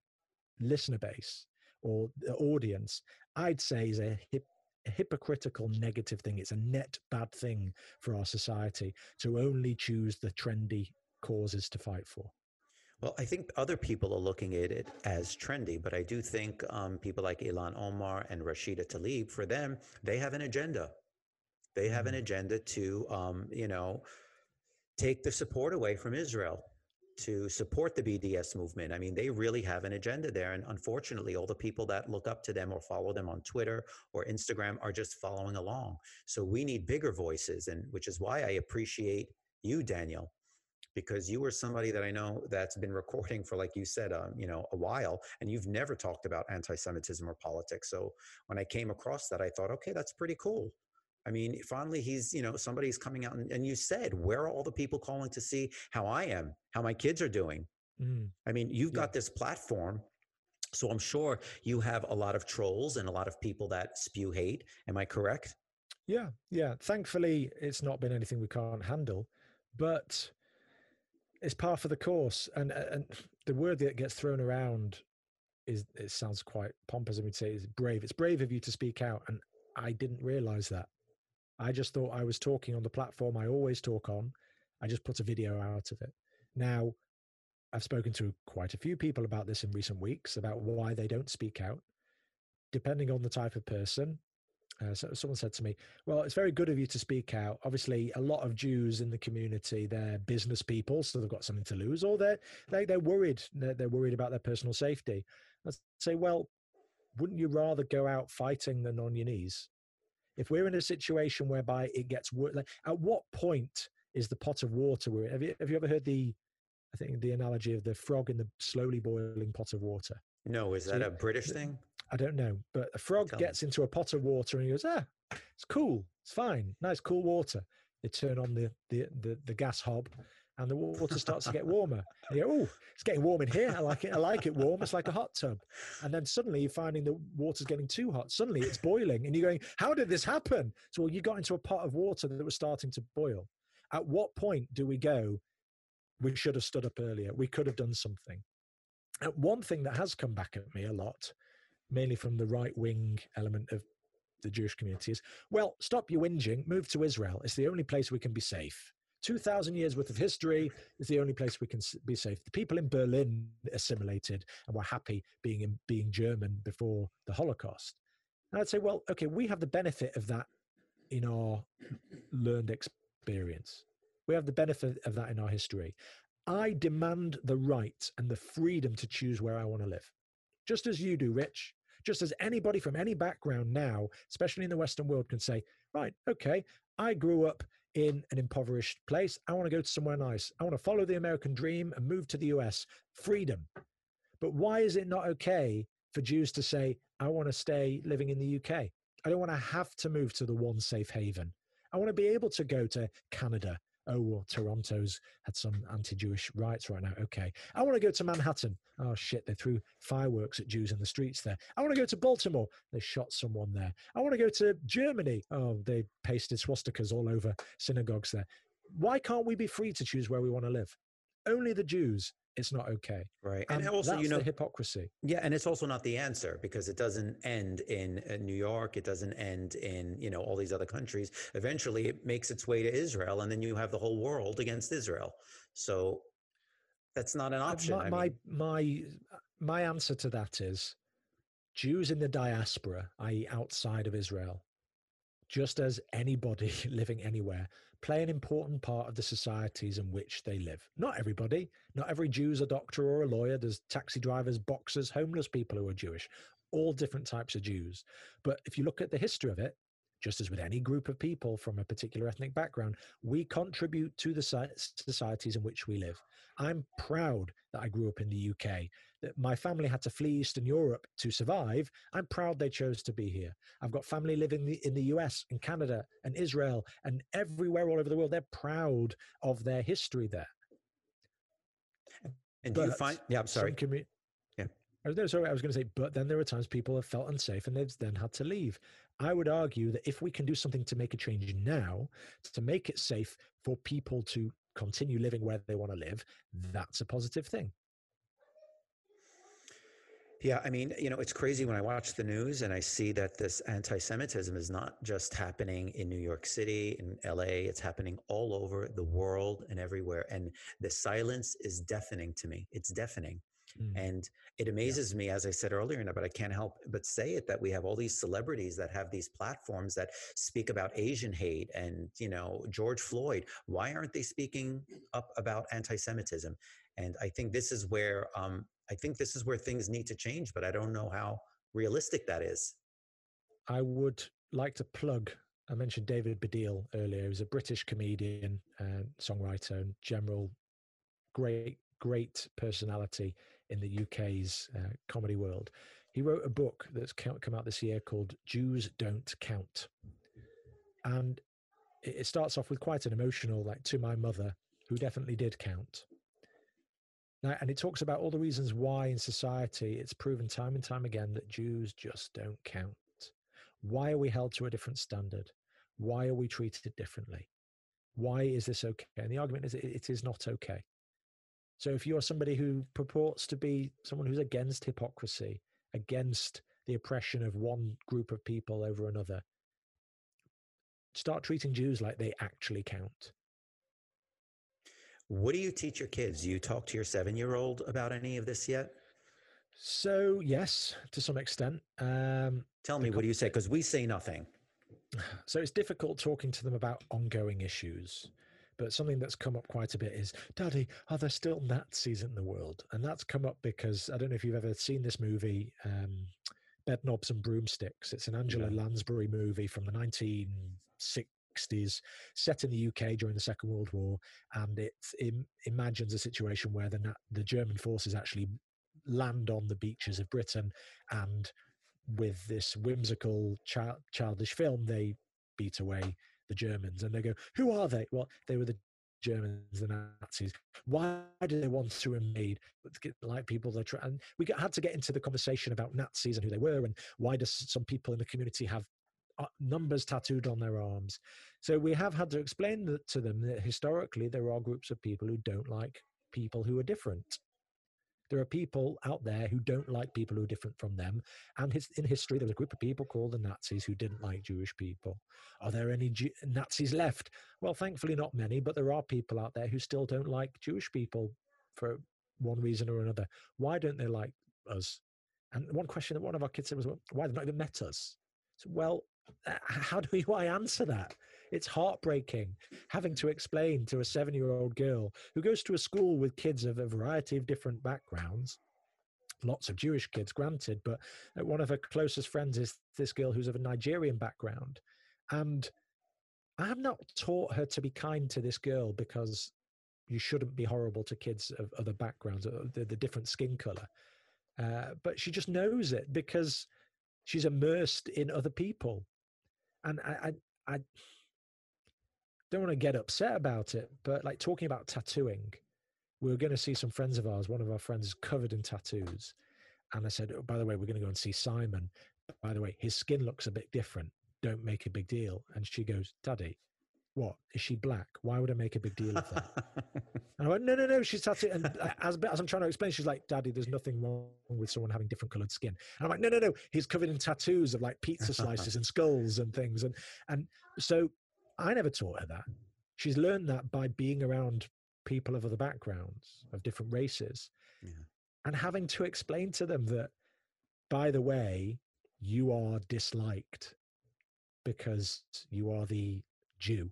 listener base or the audience, I'd say is a, hip, a hypocritical negative thing. It's a net bad thing for our society to only choose the trendy causes to fight for. Well, I think other people are looking at it as trendy, but I do think um, people like Ilhan Omar and Rashida Tlaib, for them, they have an agenda. They have an mm-hmm. agenda to, um, you know, take the support away from Israel to support the BDS movement. I mean, they really have an agenda there. And unfortunately, all the people that look up to them or follow them on Twitter or Instagram are just following along. So we need bigger voices, and which is why I appreciate you, Daniel, because you were somebody that I know that's been recording for, like you said, um, you know, a while, and you've never talked about anti-Semitism or politics. So when I came across that, I thought, okay, that's pretty cool. I mean, finally, he's, you know, somebody's coming out and, and, you said, where are all the people calling to see how I am, how my kids are doing? Mm. I mean, you've yeah. got this platform. So I'm sure you have a lot of trolls and a lot of people that spew hate. Am I correct? Yeah. Yeah. Thankfully, it's not been anything we can't handle, but it's part of the course. And, uh, and the word that gets thrown around is, it sounds quite pompous. I would say is brave. It's brave of you to speak out. And I didn't realize that. I just thought I was talking on the platform I always talk on. I just put a video out of it. Now, I've spoken to quite a few people about this in recent weeks about why they don't speak out. Depending on the type of person, Uh, so someone said to me, "Well, it's very good of you to speak out. Obviously, a lot of Jews in the community they're business people, so they've got something to lose, or they're they, they're worried. They're, they're worried about their personal safety." I say, "Well, wouldn't you rather go out fighting than on your knees? If we're in a situation whereby it gets worse, like, at what point is the pot of water we're? Have you, have you ever heard the, I think the analogy of the frog in the slowly boiling pot of water? No, is that so, a British thing? I don't know, but a frog gets into a pot of water and he goes, ah, it's cool, it's fine, nice cool water. They turn on the the the, the gas hob, and the water starts to get warmer. And you go, oh, it's getting warm in here. I like it. I like it warm. It's like a hot tub. And then suddenly you're finding the water's getting too hot. Suddenly it's boiling, and you're going, how did this happen? So well, you got into a pot of water that was starting to boil. At what point do we go? We should have stood up earlier. We could have done something. And one thing that has come back at me a lot, mainly from the right wing element of the Jewish community, is well, stop your whinging, move to Israel. It's the only place we can be safe. 2,000 years worth of history is the only place we can be safe. The people in Berlin assimilated and were happy being, in, being German before the Holocaust. And I'd say, well, okay, we have the benefit of that in our learned experience. We have the benefit of that in our history. I demand the right and the freedom to choose where I want to live, just as you do, Rich. Just as anybody from any background now, especially in the Western world, can say, right, okay, I grew up in an impoverished place. I want to go to somewhere nice. I want to follow the American dream and move to the US. Freedom. But why is it not okay for Jews to say, I want to stay living in the UK? I don't want to have to move to the one safe haven. I want to be able to go to Canada oh well toronto's had some anti-jewish riots right now. Okay. I want to go to manhattan. Oh shit they threw fireworks at jews in the streets there. I want to go to baltimore. They shot someone there. I want to go to germany. Oh they pasted swastikas all over synagogues there. Why can't we be free to choose where we want to live only the jews it's not okay. Right. And, and also, you know, hypocrisy. Yeah. And it's also not the answer because it doesn't end in uh, New York. It doesn't end in, you know, all these other countries. Eventually it makes its way to Israel and then you have the whole world against Israel. So that's not an uh, option. My, my, my, my answer to that is Jews in the diaspora, i.e., outside of Israel, just as anybody [laughs] living anywhere, play an important part of the societies in which they live. Not everybody, not every Jew is a doctor or a lawyer. There's taxi drivers, boxers, homeless people who are Jewish, all different types of Jews. But if you look at the history of it, just as with any group of people from a particular ethnic background, we contribute to the societies in which we live. I'm proud that I grew up in the UK, that my family had to flee Eastern Europe to survive. I'm proud they chose to be here. I've got family living in the US and Canada and Israel and everywhere all over the world. They're proud of their history there. And do but you find, yeah, I'm sorry. Commu- yeah. No, sorry, I was going to say, but then there are times people have felt unsafe and they've then had to leave. I would argue that if we can do something to make a change now, to make it safe for people to continue living where they want to live, that's a positive thing. Yeah, I mean, you know, it's crazy when I watch the news and I see that this anti Semitism is not just happening in New York City, in LA, it's happening all over the world and everywhere. And the silence is deafening to me. It's deafening. Mm. And it amazes yeah. me, as I said earlier, but I can't help but say it that we have all these celebrities that have these platforms that speak about Asian hate and, you know, George Floyd. Why aren't they speaking up about anti Semitism? And I think this is where um, I think this is where things need to change, but I don't know how realistic that is. I would like to plug. I mentioned David Baddiel earlier. He's a British comedian, and songwriter, and general great, great personality in the UK's uh, comedy world. He wrote a book that's come out this year called Jews Don't Count. And it starts off with quite an emotional, like, to my mother, who definitely did count. Now, and it talks about all the reasons why in society it's proven time and time again that Jews just don't count. Why are we held to a different standard? Why are we treated differently? Why is this okay? And the argument is it is not okay. So if you're somebody who purports to be someone who's against hypocrisy, against the oppression of one group of people over another, start treating Jews like they actually count. What do you teach your kids? Do you talk to your seven year old about any of this yet? So, yes, to some extent. Um, Tell me, what do you say? Because we say nothing. [sighs] so it's difficult talking to them about ongoing issues. But something that's come up quite a bit is, Daddy, are there still Nazis in the world? And that's come up because I don't know if you've ever seen this movie, um, Bedknobs and Broomsticks. It's an Angela yeah. Lansbury movie from the 1960s, set in the UK during the Second World War, and it Im- imagines a situation where the the German forces actually land on the beaches of Britain, and with this whimsical childish film, they beat away the Germans, and they go, "Who are they?" Well, they were the Germans, the Nazis. Why do they want to invade? Like people that try, and we got, had to get into the conversation about Nazis and who they were, and why does some people in the community have uh, numbers tattooed on their arms? So we have had to explain to them that historically there are groups of people who don't like people who are different. There are people out there who don't like people who are different from them. And his, in history, there was a group of people called the Nazis who didn't like Jewish people. Are there any G- Nazis left? Well, thankfully, not many, but there are people out there who still don't like Jewish people for one reason or another. Why don't they like us? And one question that one of our kids said was, well, why they've not even met us? So, well, how do [laughs] I answer that? It's heartbreaking having to explain to a seven year old girl who goes to a school with kids of a variety of different backgrounds. Lots of Jewish kids, granted, but uh, one of her closest friends is this girl who's of a Nigerian background. And I have not taught her to be kind to this girl because you shouldn't be horrible to kids of other backgrounds, uh, the, the different skin color. Uh, but she just knows it because she's immersed in other people. And I, I, I don't want to get upset about it, but like talking about tattooing, we were going to see some friends of ours. One of our friends is covered in tattoos. And I said, oh, by the way, we're going to go and see Simon. By the way, his skin looks a bit different. Don't make a big deal. And she goes, Daddy, what? Is she black? Why would I make a big deal of that? [laughs] and I went, no, no, no, she's tattooed. And as, as I'm trying to explain, she's like, Daddy, there's nothing wrong with someone having different colored skin. And I'm like, no, no, no, he's covered in tattoos of like pizza slices and skulls and things. And, and so I never taught her that. She's learned that by being around people of other backgrounds, of different races, yeah. and having to explain to them that, by the way, you are disliked because you are the Jew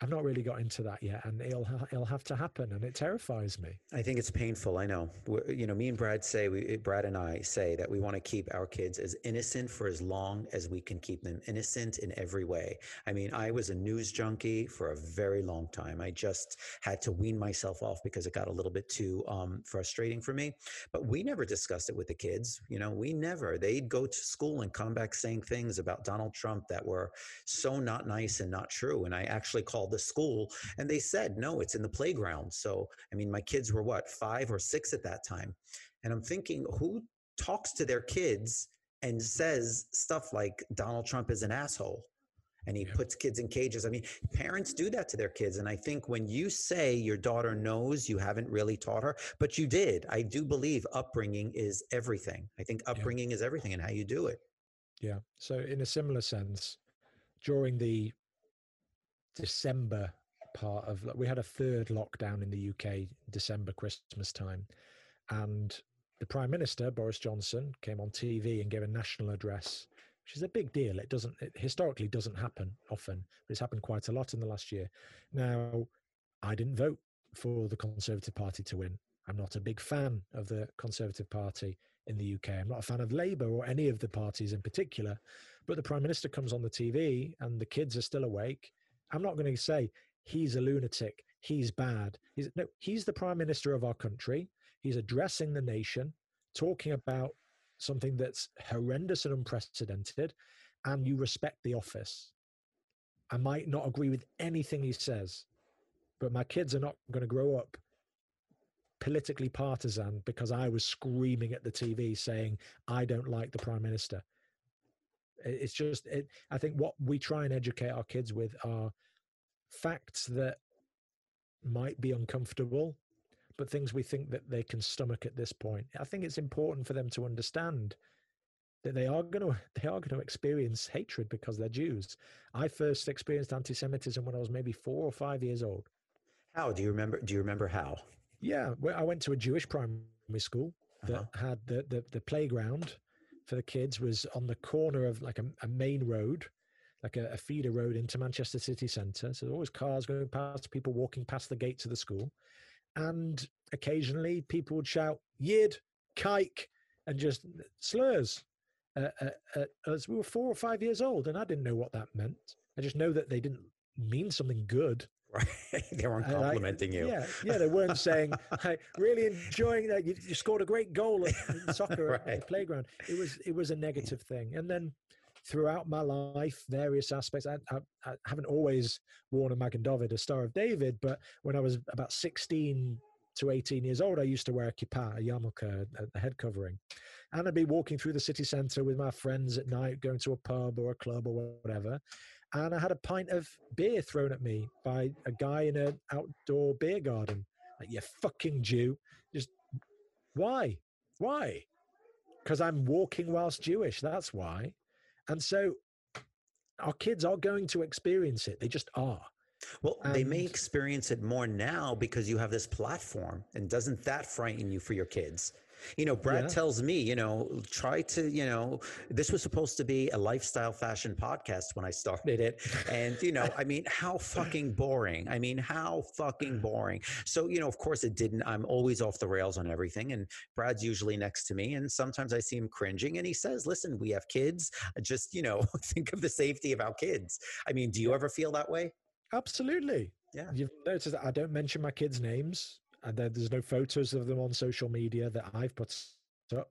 I've not really got into that yet, and it'll it'll have to happen, and it terrifies me. I think it's painful. I know. We're, you know, me and Brad say we, Brad and I say that we want to keep our kids as innocent for as long as we can keep them innocent in every way. I mean, I was a news junkie for a very long time. I just had to wean myself off because it got a little bit too um, frustrating for me. But we never discussed it with the kids. You know, we never. They'd go to school and come back saying things about Donald Trump that were so not nice and not true. And I actually called called the school and they said no it's in the playground so i mean my kids were what five or six at that time and i'm thinking who talks to their kids and says stuff like donald trump is an asshole and he puts kids in cages. I mean, parents do that to their kids. And I think when you say your daughter knows, you haven't really taught her, but you did. I do believe upbringing is everything. I think upbringing yeah. is everything and how you do it. Yeah. So, in a similar sense, during the December part of we had a third lockdown in the UK December Christmas time and the prime minister Boris Johnson came on TV and gave a national address which is a big deal it doesn't it historically doesn't happen often but it's happened quite a lot in the last year now I didn't vote for the Conservative Party to win I'm not a big fan of the Conservative Party in the UK. I'm not a fan of Labour or any of the parties in particular. But the Prime Minister comes on the TV and the kids are still awake I'm not going to say he's a lunatic, he's bad. He's, no, he's the prime minister of our country. He's addressing the nation, talking about something that's horrendous and unprecedented, and you respect the office. I might not agree with anything he says, but my kids are not going to grow up politically partisan because I was screaming at the TV saying, I don't like the prime minister. It's just, it, I think what we try and educate our kids with are facts that might be uncomfortable, but things we think that they can stomach at this point. I think it's important for them to understand that they are going [laughs] to they are going to experience hatred because they're Jews. I first experienced anti-Semitism when I was maybe four or five years old. How do you remember? Do you remember how? Yeah, well, I went to a Jewish primary school that uh-huh. had the, the the playground for the kids was on the corner of like a, a main road, like a, a, feeder road into Manchester city centre. So always cars going past, people walking past the gates of the school. And occasionally people would shout, Yid, kike, and just slurs. Uh, uh, uh, as we were four or five years old, and I didn't know what that meant. I just know that they didn't mean something good. Right. [laughs] they weren't complimenting I, you. Yeah. [laughs] Yeah. They weren't saying, hey, really enjoying that. You, you scored a great goal at [laughs] soccer right. at the playground. It was, it was a negative thing. And then throughout my life, various aspects, I, I, I haven't always worn a Magen David, a Star of David, but when I was about 16 to 18 years old, I used to wear a kippah, a yarmulke, a head covering. And I'd be walking through the city centre with my friends at night, going to a pub or a club or whatever and I had a pint of beer thrown at me by a guy in an outdoor beer garden. Like, you fucking Jew. Just why? Why? Because I'm walking whilst Jewish. That's why. And so our kids are going to experience it. They just are. Well, and, they may experience it more now because you have this platform. And doesn't that frighten you for your kids? You know, Brad yeah. tells me, you know, try to, you know, this was supposed to be a lifestyle fashion podcast when I started it. And, you know, I mean, how fucking boring. I mean, how fucking boring. So, you know, of course it didn't. I'm always off the rails on everything. And Brad's usually next to me. And sometimes I see him cringing and he says, listen, we have kids. Just, you know, [laughs] think of the safety of our kids. I mean, do you ever feel that way? Absolutely. Yeah. You've noticed that I don't mention my kids' names and there's no photos of them on social media that I've put up.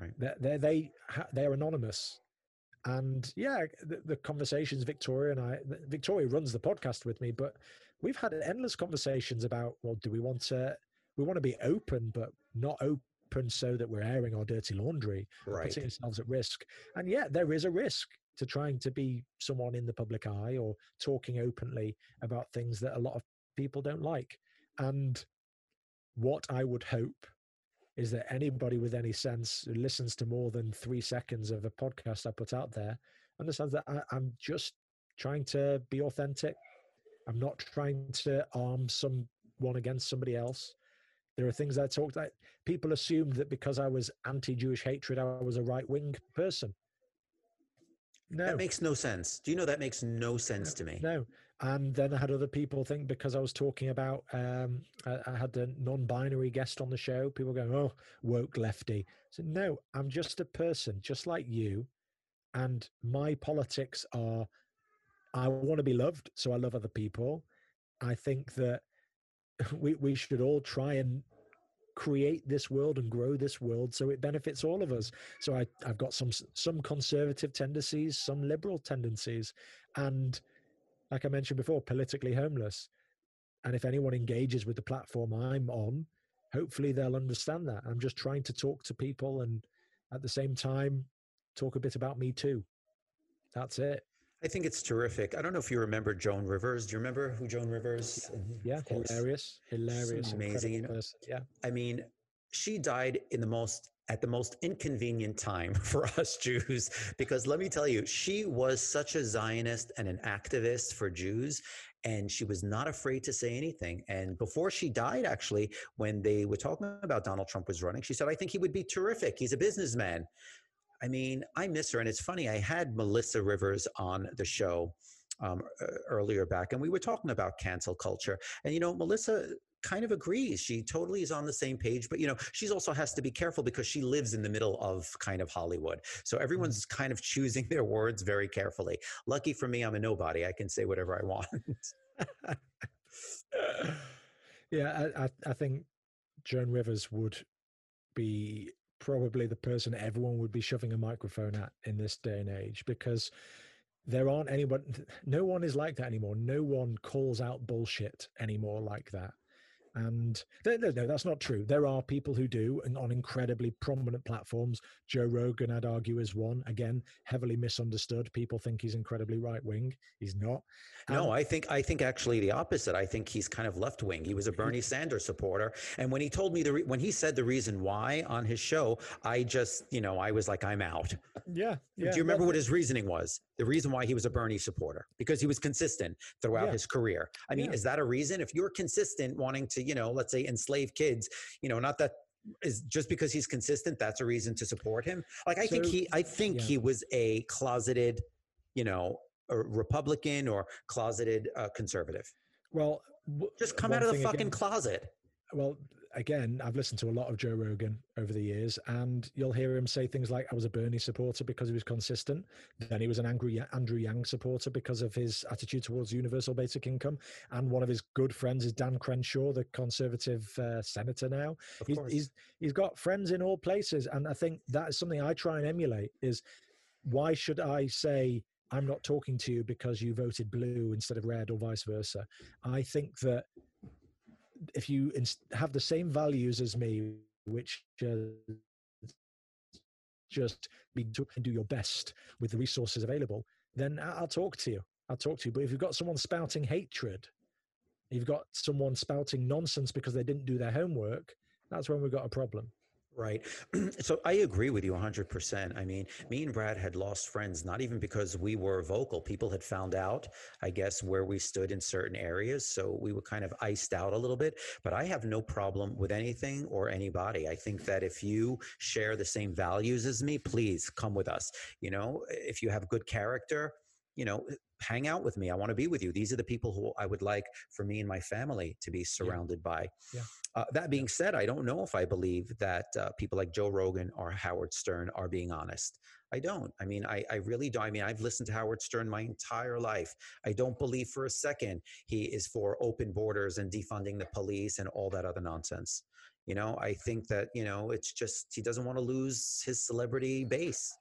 Right. They're, they're, they they're anonymous, and yeah, the, the, conversations Victoria and I, Victoria runs the podcast with me, but we've had endless conversations about well, do we want to we want to be open, but not open so that we're airing our dirty laundry, right. putting ourselves at risk. And yeah, there is a risk to trying to be someone in the public eye or talking openly about things that a lot of people don't like. And what I would hope is that mm. anybody with any sense who listens to more than three seconds of a podcast I put out there understands that I, I'm just trying to be authentic. I'm not trying to arm someone against somebody else. There are things I talked about. People assumed that because I was anti-Jewish hatred, I was a right-wing person. No. That makes no sense. Do you know that makes no sense to me? No. And then I had other people think because I was talking about, um, I, I, had the non-binary guest on the show. People going, "Oh, woke lefty." So no, I'm just a person, just like you, and my politics are, I want to be loved, so I love other people. I think that [laughs] we we should all try and create this world and grow this world so it benefits all of us. So I, I've got some some conservative tendencies, some liberal tendencies, and like I mentioned before, politically homeless. And if anyone engages with the platform I'm on, hopefully they'll understand that. I'm just trying to talk to people and at the same time talk a bit about me too. That's it. I think it's terrific. I don't know if you remember Joan Rivers. Do you remember who Joan Rivers? Yeah, hilarious, hilarious, amazing. Yeah, I mean, she died in the most at the most inconvenient time [laughs] for us Jews, because let me tell you, she was such a Zionist and an activist for Jews, and she was not afraid to say anything. And before she died, actually, when they were talking about Donald Trump was running, she said, I think he would be terrific. He's a businessman. I mean, I miss her. And it's funny, I had Melissa Rivers on the show um, earlier back, and we were talking about cancel culture. And, you know, Melissa kind of agrees. She totally is on the same page, but you know, she's also has to be careful because she lives in the middle of kind of Hollywood. So mm-hmm. everyone's kind of choosing [laughs] their words very carefully. Lucky for me, I'm a nobody. I can say whatever I want. [laughs] yeah, I, I think Joan Rivers would be probably the person everyone would be shoving a microphone at in this day and age because there aren't anyone no one is like that anymore. No one calls out bullshit anymore like that and no, no, that's not true. There are people who do, and on incredibly prominent platforms. Joe Rogan, I'd argue, is one. Again, heavily misunderstood. People think he's incredibly right wing. He's not. no, I think I think actually the opposite. I think he's kind of left wing. He was a Bernie [laughs] Sanders supporter, and when he told me the re- when he said the reason why on his show, I just you know I was like I'm out. Yeah. yeah do you remember what his reasoning was? The reason why he was a Bernie supporter because he was consistent throughout yeah. his career. I mean, yeah. is that a reason? If you're consistent wanting to you know, let's say enslave kids, you know, not that is just because he's consistent that's a reason to support him. Like i So- think he i think yeah. he was a closeted you know republican or closeted uh, conservative. Well, w- just come out of the fucking again- closet. Well, again, I've listened to a lot of Joe Rogan over the years, and you'll hear him say things like, "I was a Bernie supporter because he was consistent." Then he was an angry Andrew Yang supporter because of his attitude towards universal basic income. And one of his good friends is Dan Crenshaw, the conservative uh, senator now. He's, he's he's got friends in all places, and I think that is something I try and emulate. Is why should I say I'm not talking to you because you voted blue instead of red, or vice versa? I think that if you have the same values as me, which just be to do your best with the resources available, then I'll talk to you. I'll talk to you. But if you've got someone spouting hatred, you've got someone spouting nonsense because they didn't do their homework, that's when we've got a problem. Right. [clears throat] so I agree with you 100%. I mean, me and Brad had lost friends, not even because we were vocal. People had found out, I guess, where we stood in certain areas. So we were kind of iced out a little bit. But I have no problem with anything or anybody. I think that if you share the same values as me, please come with us. You know, if you have good character, you know, hang out with me. I want to be with you. These are the people who I would like for me and my family to be surrounded by. Yeah. Uh, that being said, I don't know if I believe that uh, people like Joe Rogan or Howard Stern are being honest. I don't. I mean, I, I really don't. I mean, I've listened to Howard Stern my entire life. I don't believe for a second he is for open borders and defunding the police and all that other nonsense. You know, I think that, you know, it's just he doesn't want to lose his celebrity base.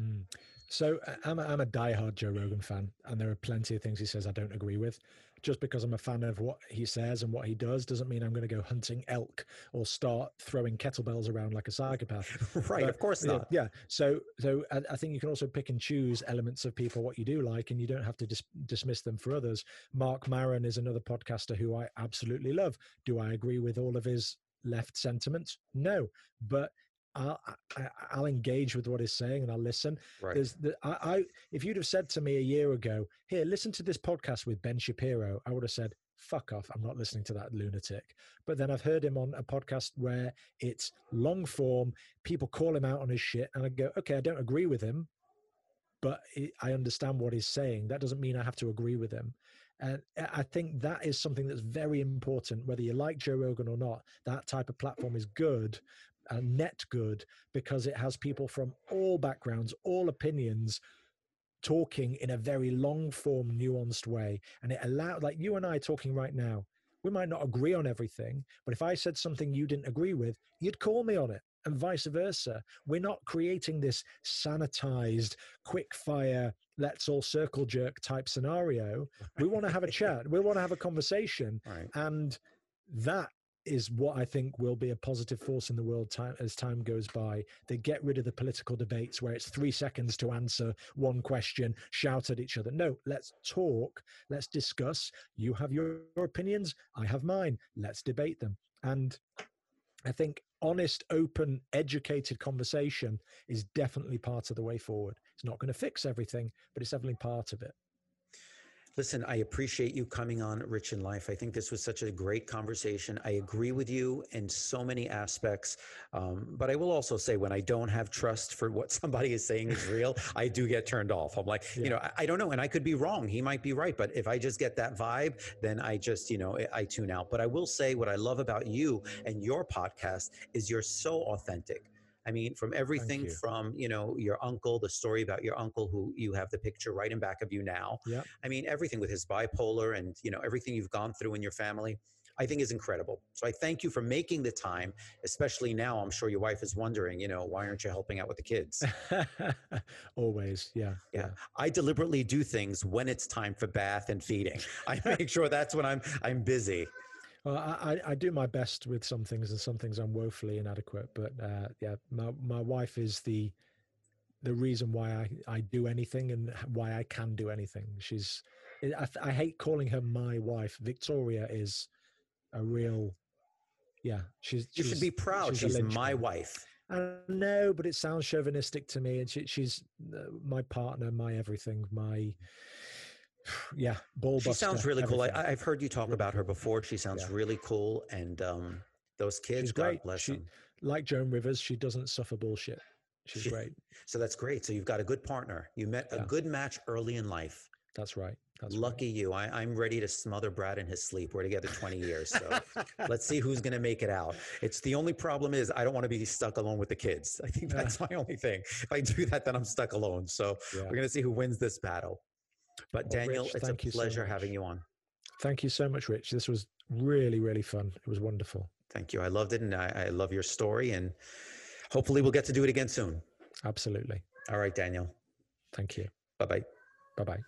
Mm. So uh, I'm a, I'm a diehard Joe Rogan fan, and there are plenty of things he says I don't agree with. Just because I'm a fan of what he says and what he does doesn't mean I'm going to go hunting elk or start throwing kettlebells around like a psychopath. [laughs] right. But, of course yeah, not. Yeah. So so I, I think you can also pick and choose elements of people what you do like, and you don't have to dis- dismiss them for others. Marc Maron is another podcaster who I absolutely love. Do I agree with all of his left sentiments? No, but. I'll, I, I'll engage with what he's saying and I'll listen. Right. There's the, I, I, if you'd have said to me a year ago, here, listen to this podcast with Ben Shapiro, I would have said, fuck off. I'm not listening to that lunatic. But then I've heard him on a podcast where it's long form, people call him out on his shit, and I go, okay, I don't agree with him, but I understand what he's saying. That doesn't mean I have to agree with him. And I think that is something that's very important, whether you like Joe Rogan or not. That type of platform is good, uh, net good, because it has people from all backgrounds, all opinions, talking in a very long form, nuanced way. And it allowed, like you and I talking right now, we might not agree on everything, but if I said something you didn't agree with, you'd call me on it. And vice versa. We're not creating this sanitized, quick fire, let's all circle jerk type scenario. We want to have a [laughs] chat. We want to have a conversation. Right. And that is what I think will be a positive force in the world time as time goes by. They get rid of the political debates where it's three seconds to answer one question, shout at each other. No, let's talk, let's discuss. You have your, your opinions, I have mine. Let's debate them. And I think honest, open, educated conversation is definitely part of the way forward. It's not going to fix everything, but it's definitely part of it. Listen, I appreciate you coming on Ritch in Life. I think this was such a great conversation. I agree with you in so many aspects. Um, but I will also say, when I don't have trust for what somebody is saying is real, [laughs] I do get turned off. I'm like, you know, I, I don't know. And I could be wrong. He might be right. But if I just get that vibe, then I just, you know, I tune out. But I will say, what I love about you and your podcast is you're so authentic. I mean, from everything you. from, you know, your uncle, the story about your uncle who you have the picture right in back of you now. Yep. I mean, everything with his bipolar and, you know, everything you've gone through in your family, I think is incredible. So I thank you for making the time, especially now. I'm sure your wife is wondering, you know, why aren't you helping out with the kids? [laughs] Always, yeah, Yeah. I deliberately do things when it's time for bath and feeding. [laughs] I make sure that's when I'm I'm busy. Well, I, I- do my best with some things, and some things I'm woefully inadequate. But uh, yeah, my my wife is the the reason why I, I do anything and why I can do anything. She's I, I hate calling her my wife. Victoria is a real yeah. She's You should be proud. a She's, my wife. I know, but it sounds chauvinistic to me. And she, she's uh, my partner, my everything, my [sighs] yeah, ball She sounds really cool. I, I've heard you talk Really about her before. She sounds Yeah. really cool, and um, Those kids, She's God great. bless She- them. Like Joan Rivers, she doesn't suffer bullshit. She's She- great. [laughs] So that's great. So you've got a good partner. You met a Yeah. good match early in life. That's right. That's right. Lucky you. I, I'm ready to smother Brad in his sleep. We're together 20 years. So [laughs] let's see who's going to make it out. It's the only problem is I don't want to be stuck alone with the kids. I think Yeah. that's my only thing. If I do that, then I'm stuck alone. So Yeah. we're going to see who wins this battle. But Well, Daniel, Rich, it's a thank you so pleasure much. having you on. Thank you so much, Rich. This was really, really fun. It was wonderful. Thank you. I loved it. And I, I love your story. And hopefully we'll get to do it again soon. Absolutely. All right, Daniel. Thank you. Bye bye. Bye bye.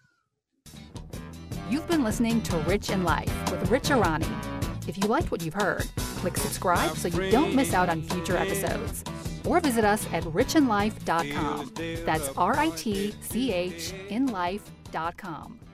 You've been listening to Ritch in Life with Rich Arani. If you liked what you've heard, click subscribe so you don't miss out on future episodes. Or visit us at ritchinlife.com. That's R I T C H in life.com.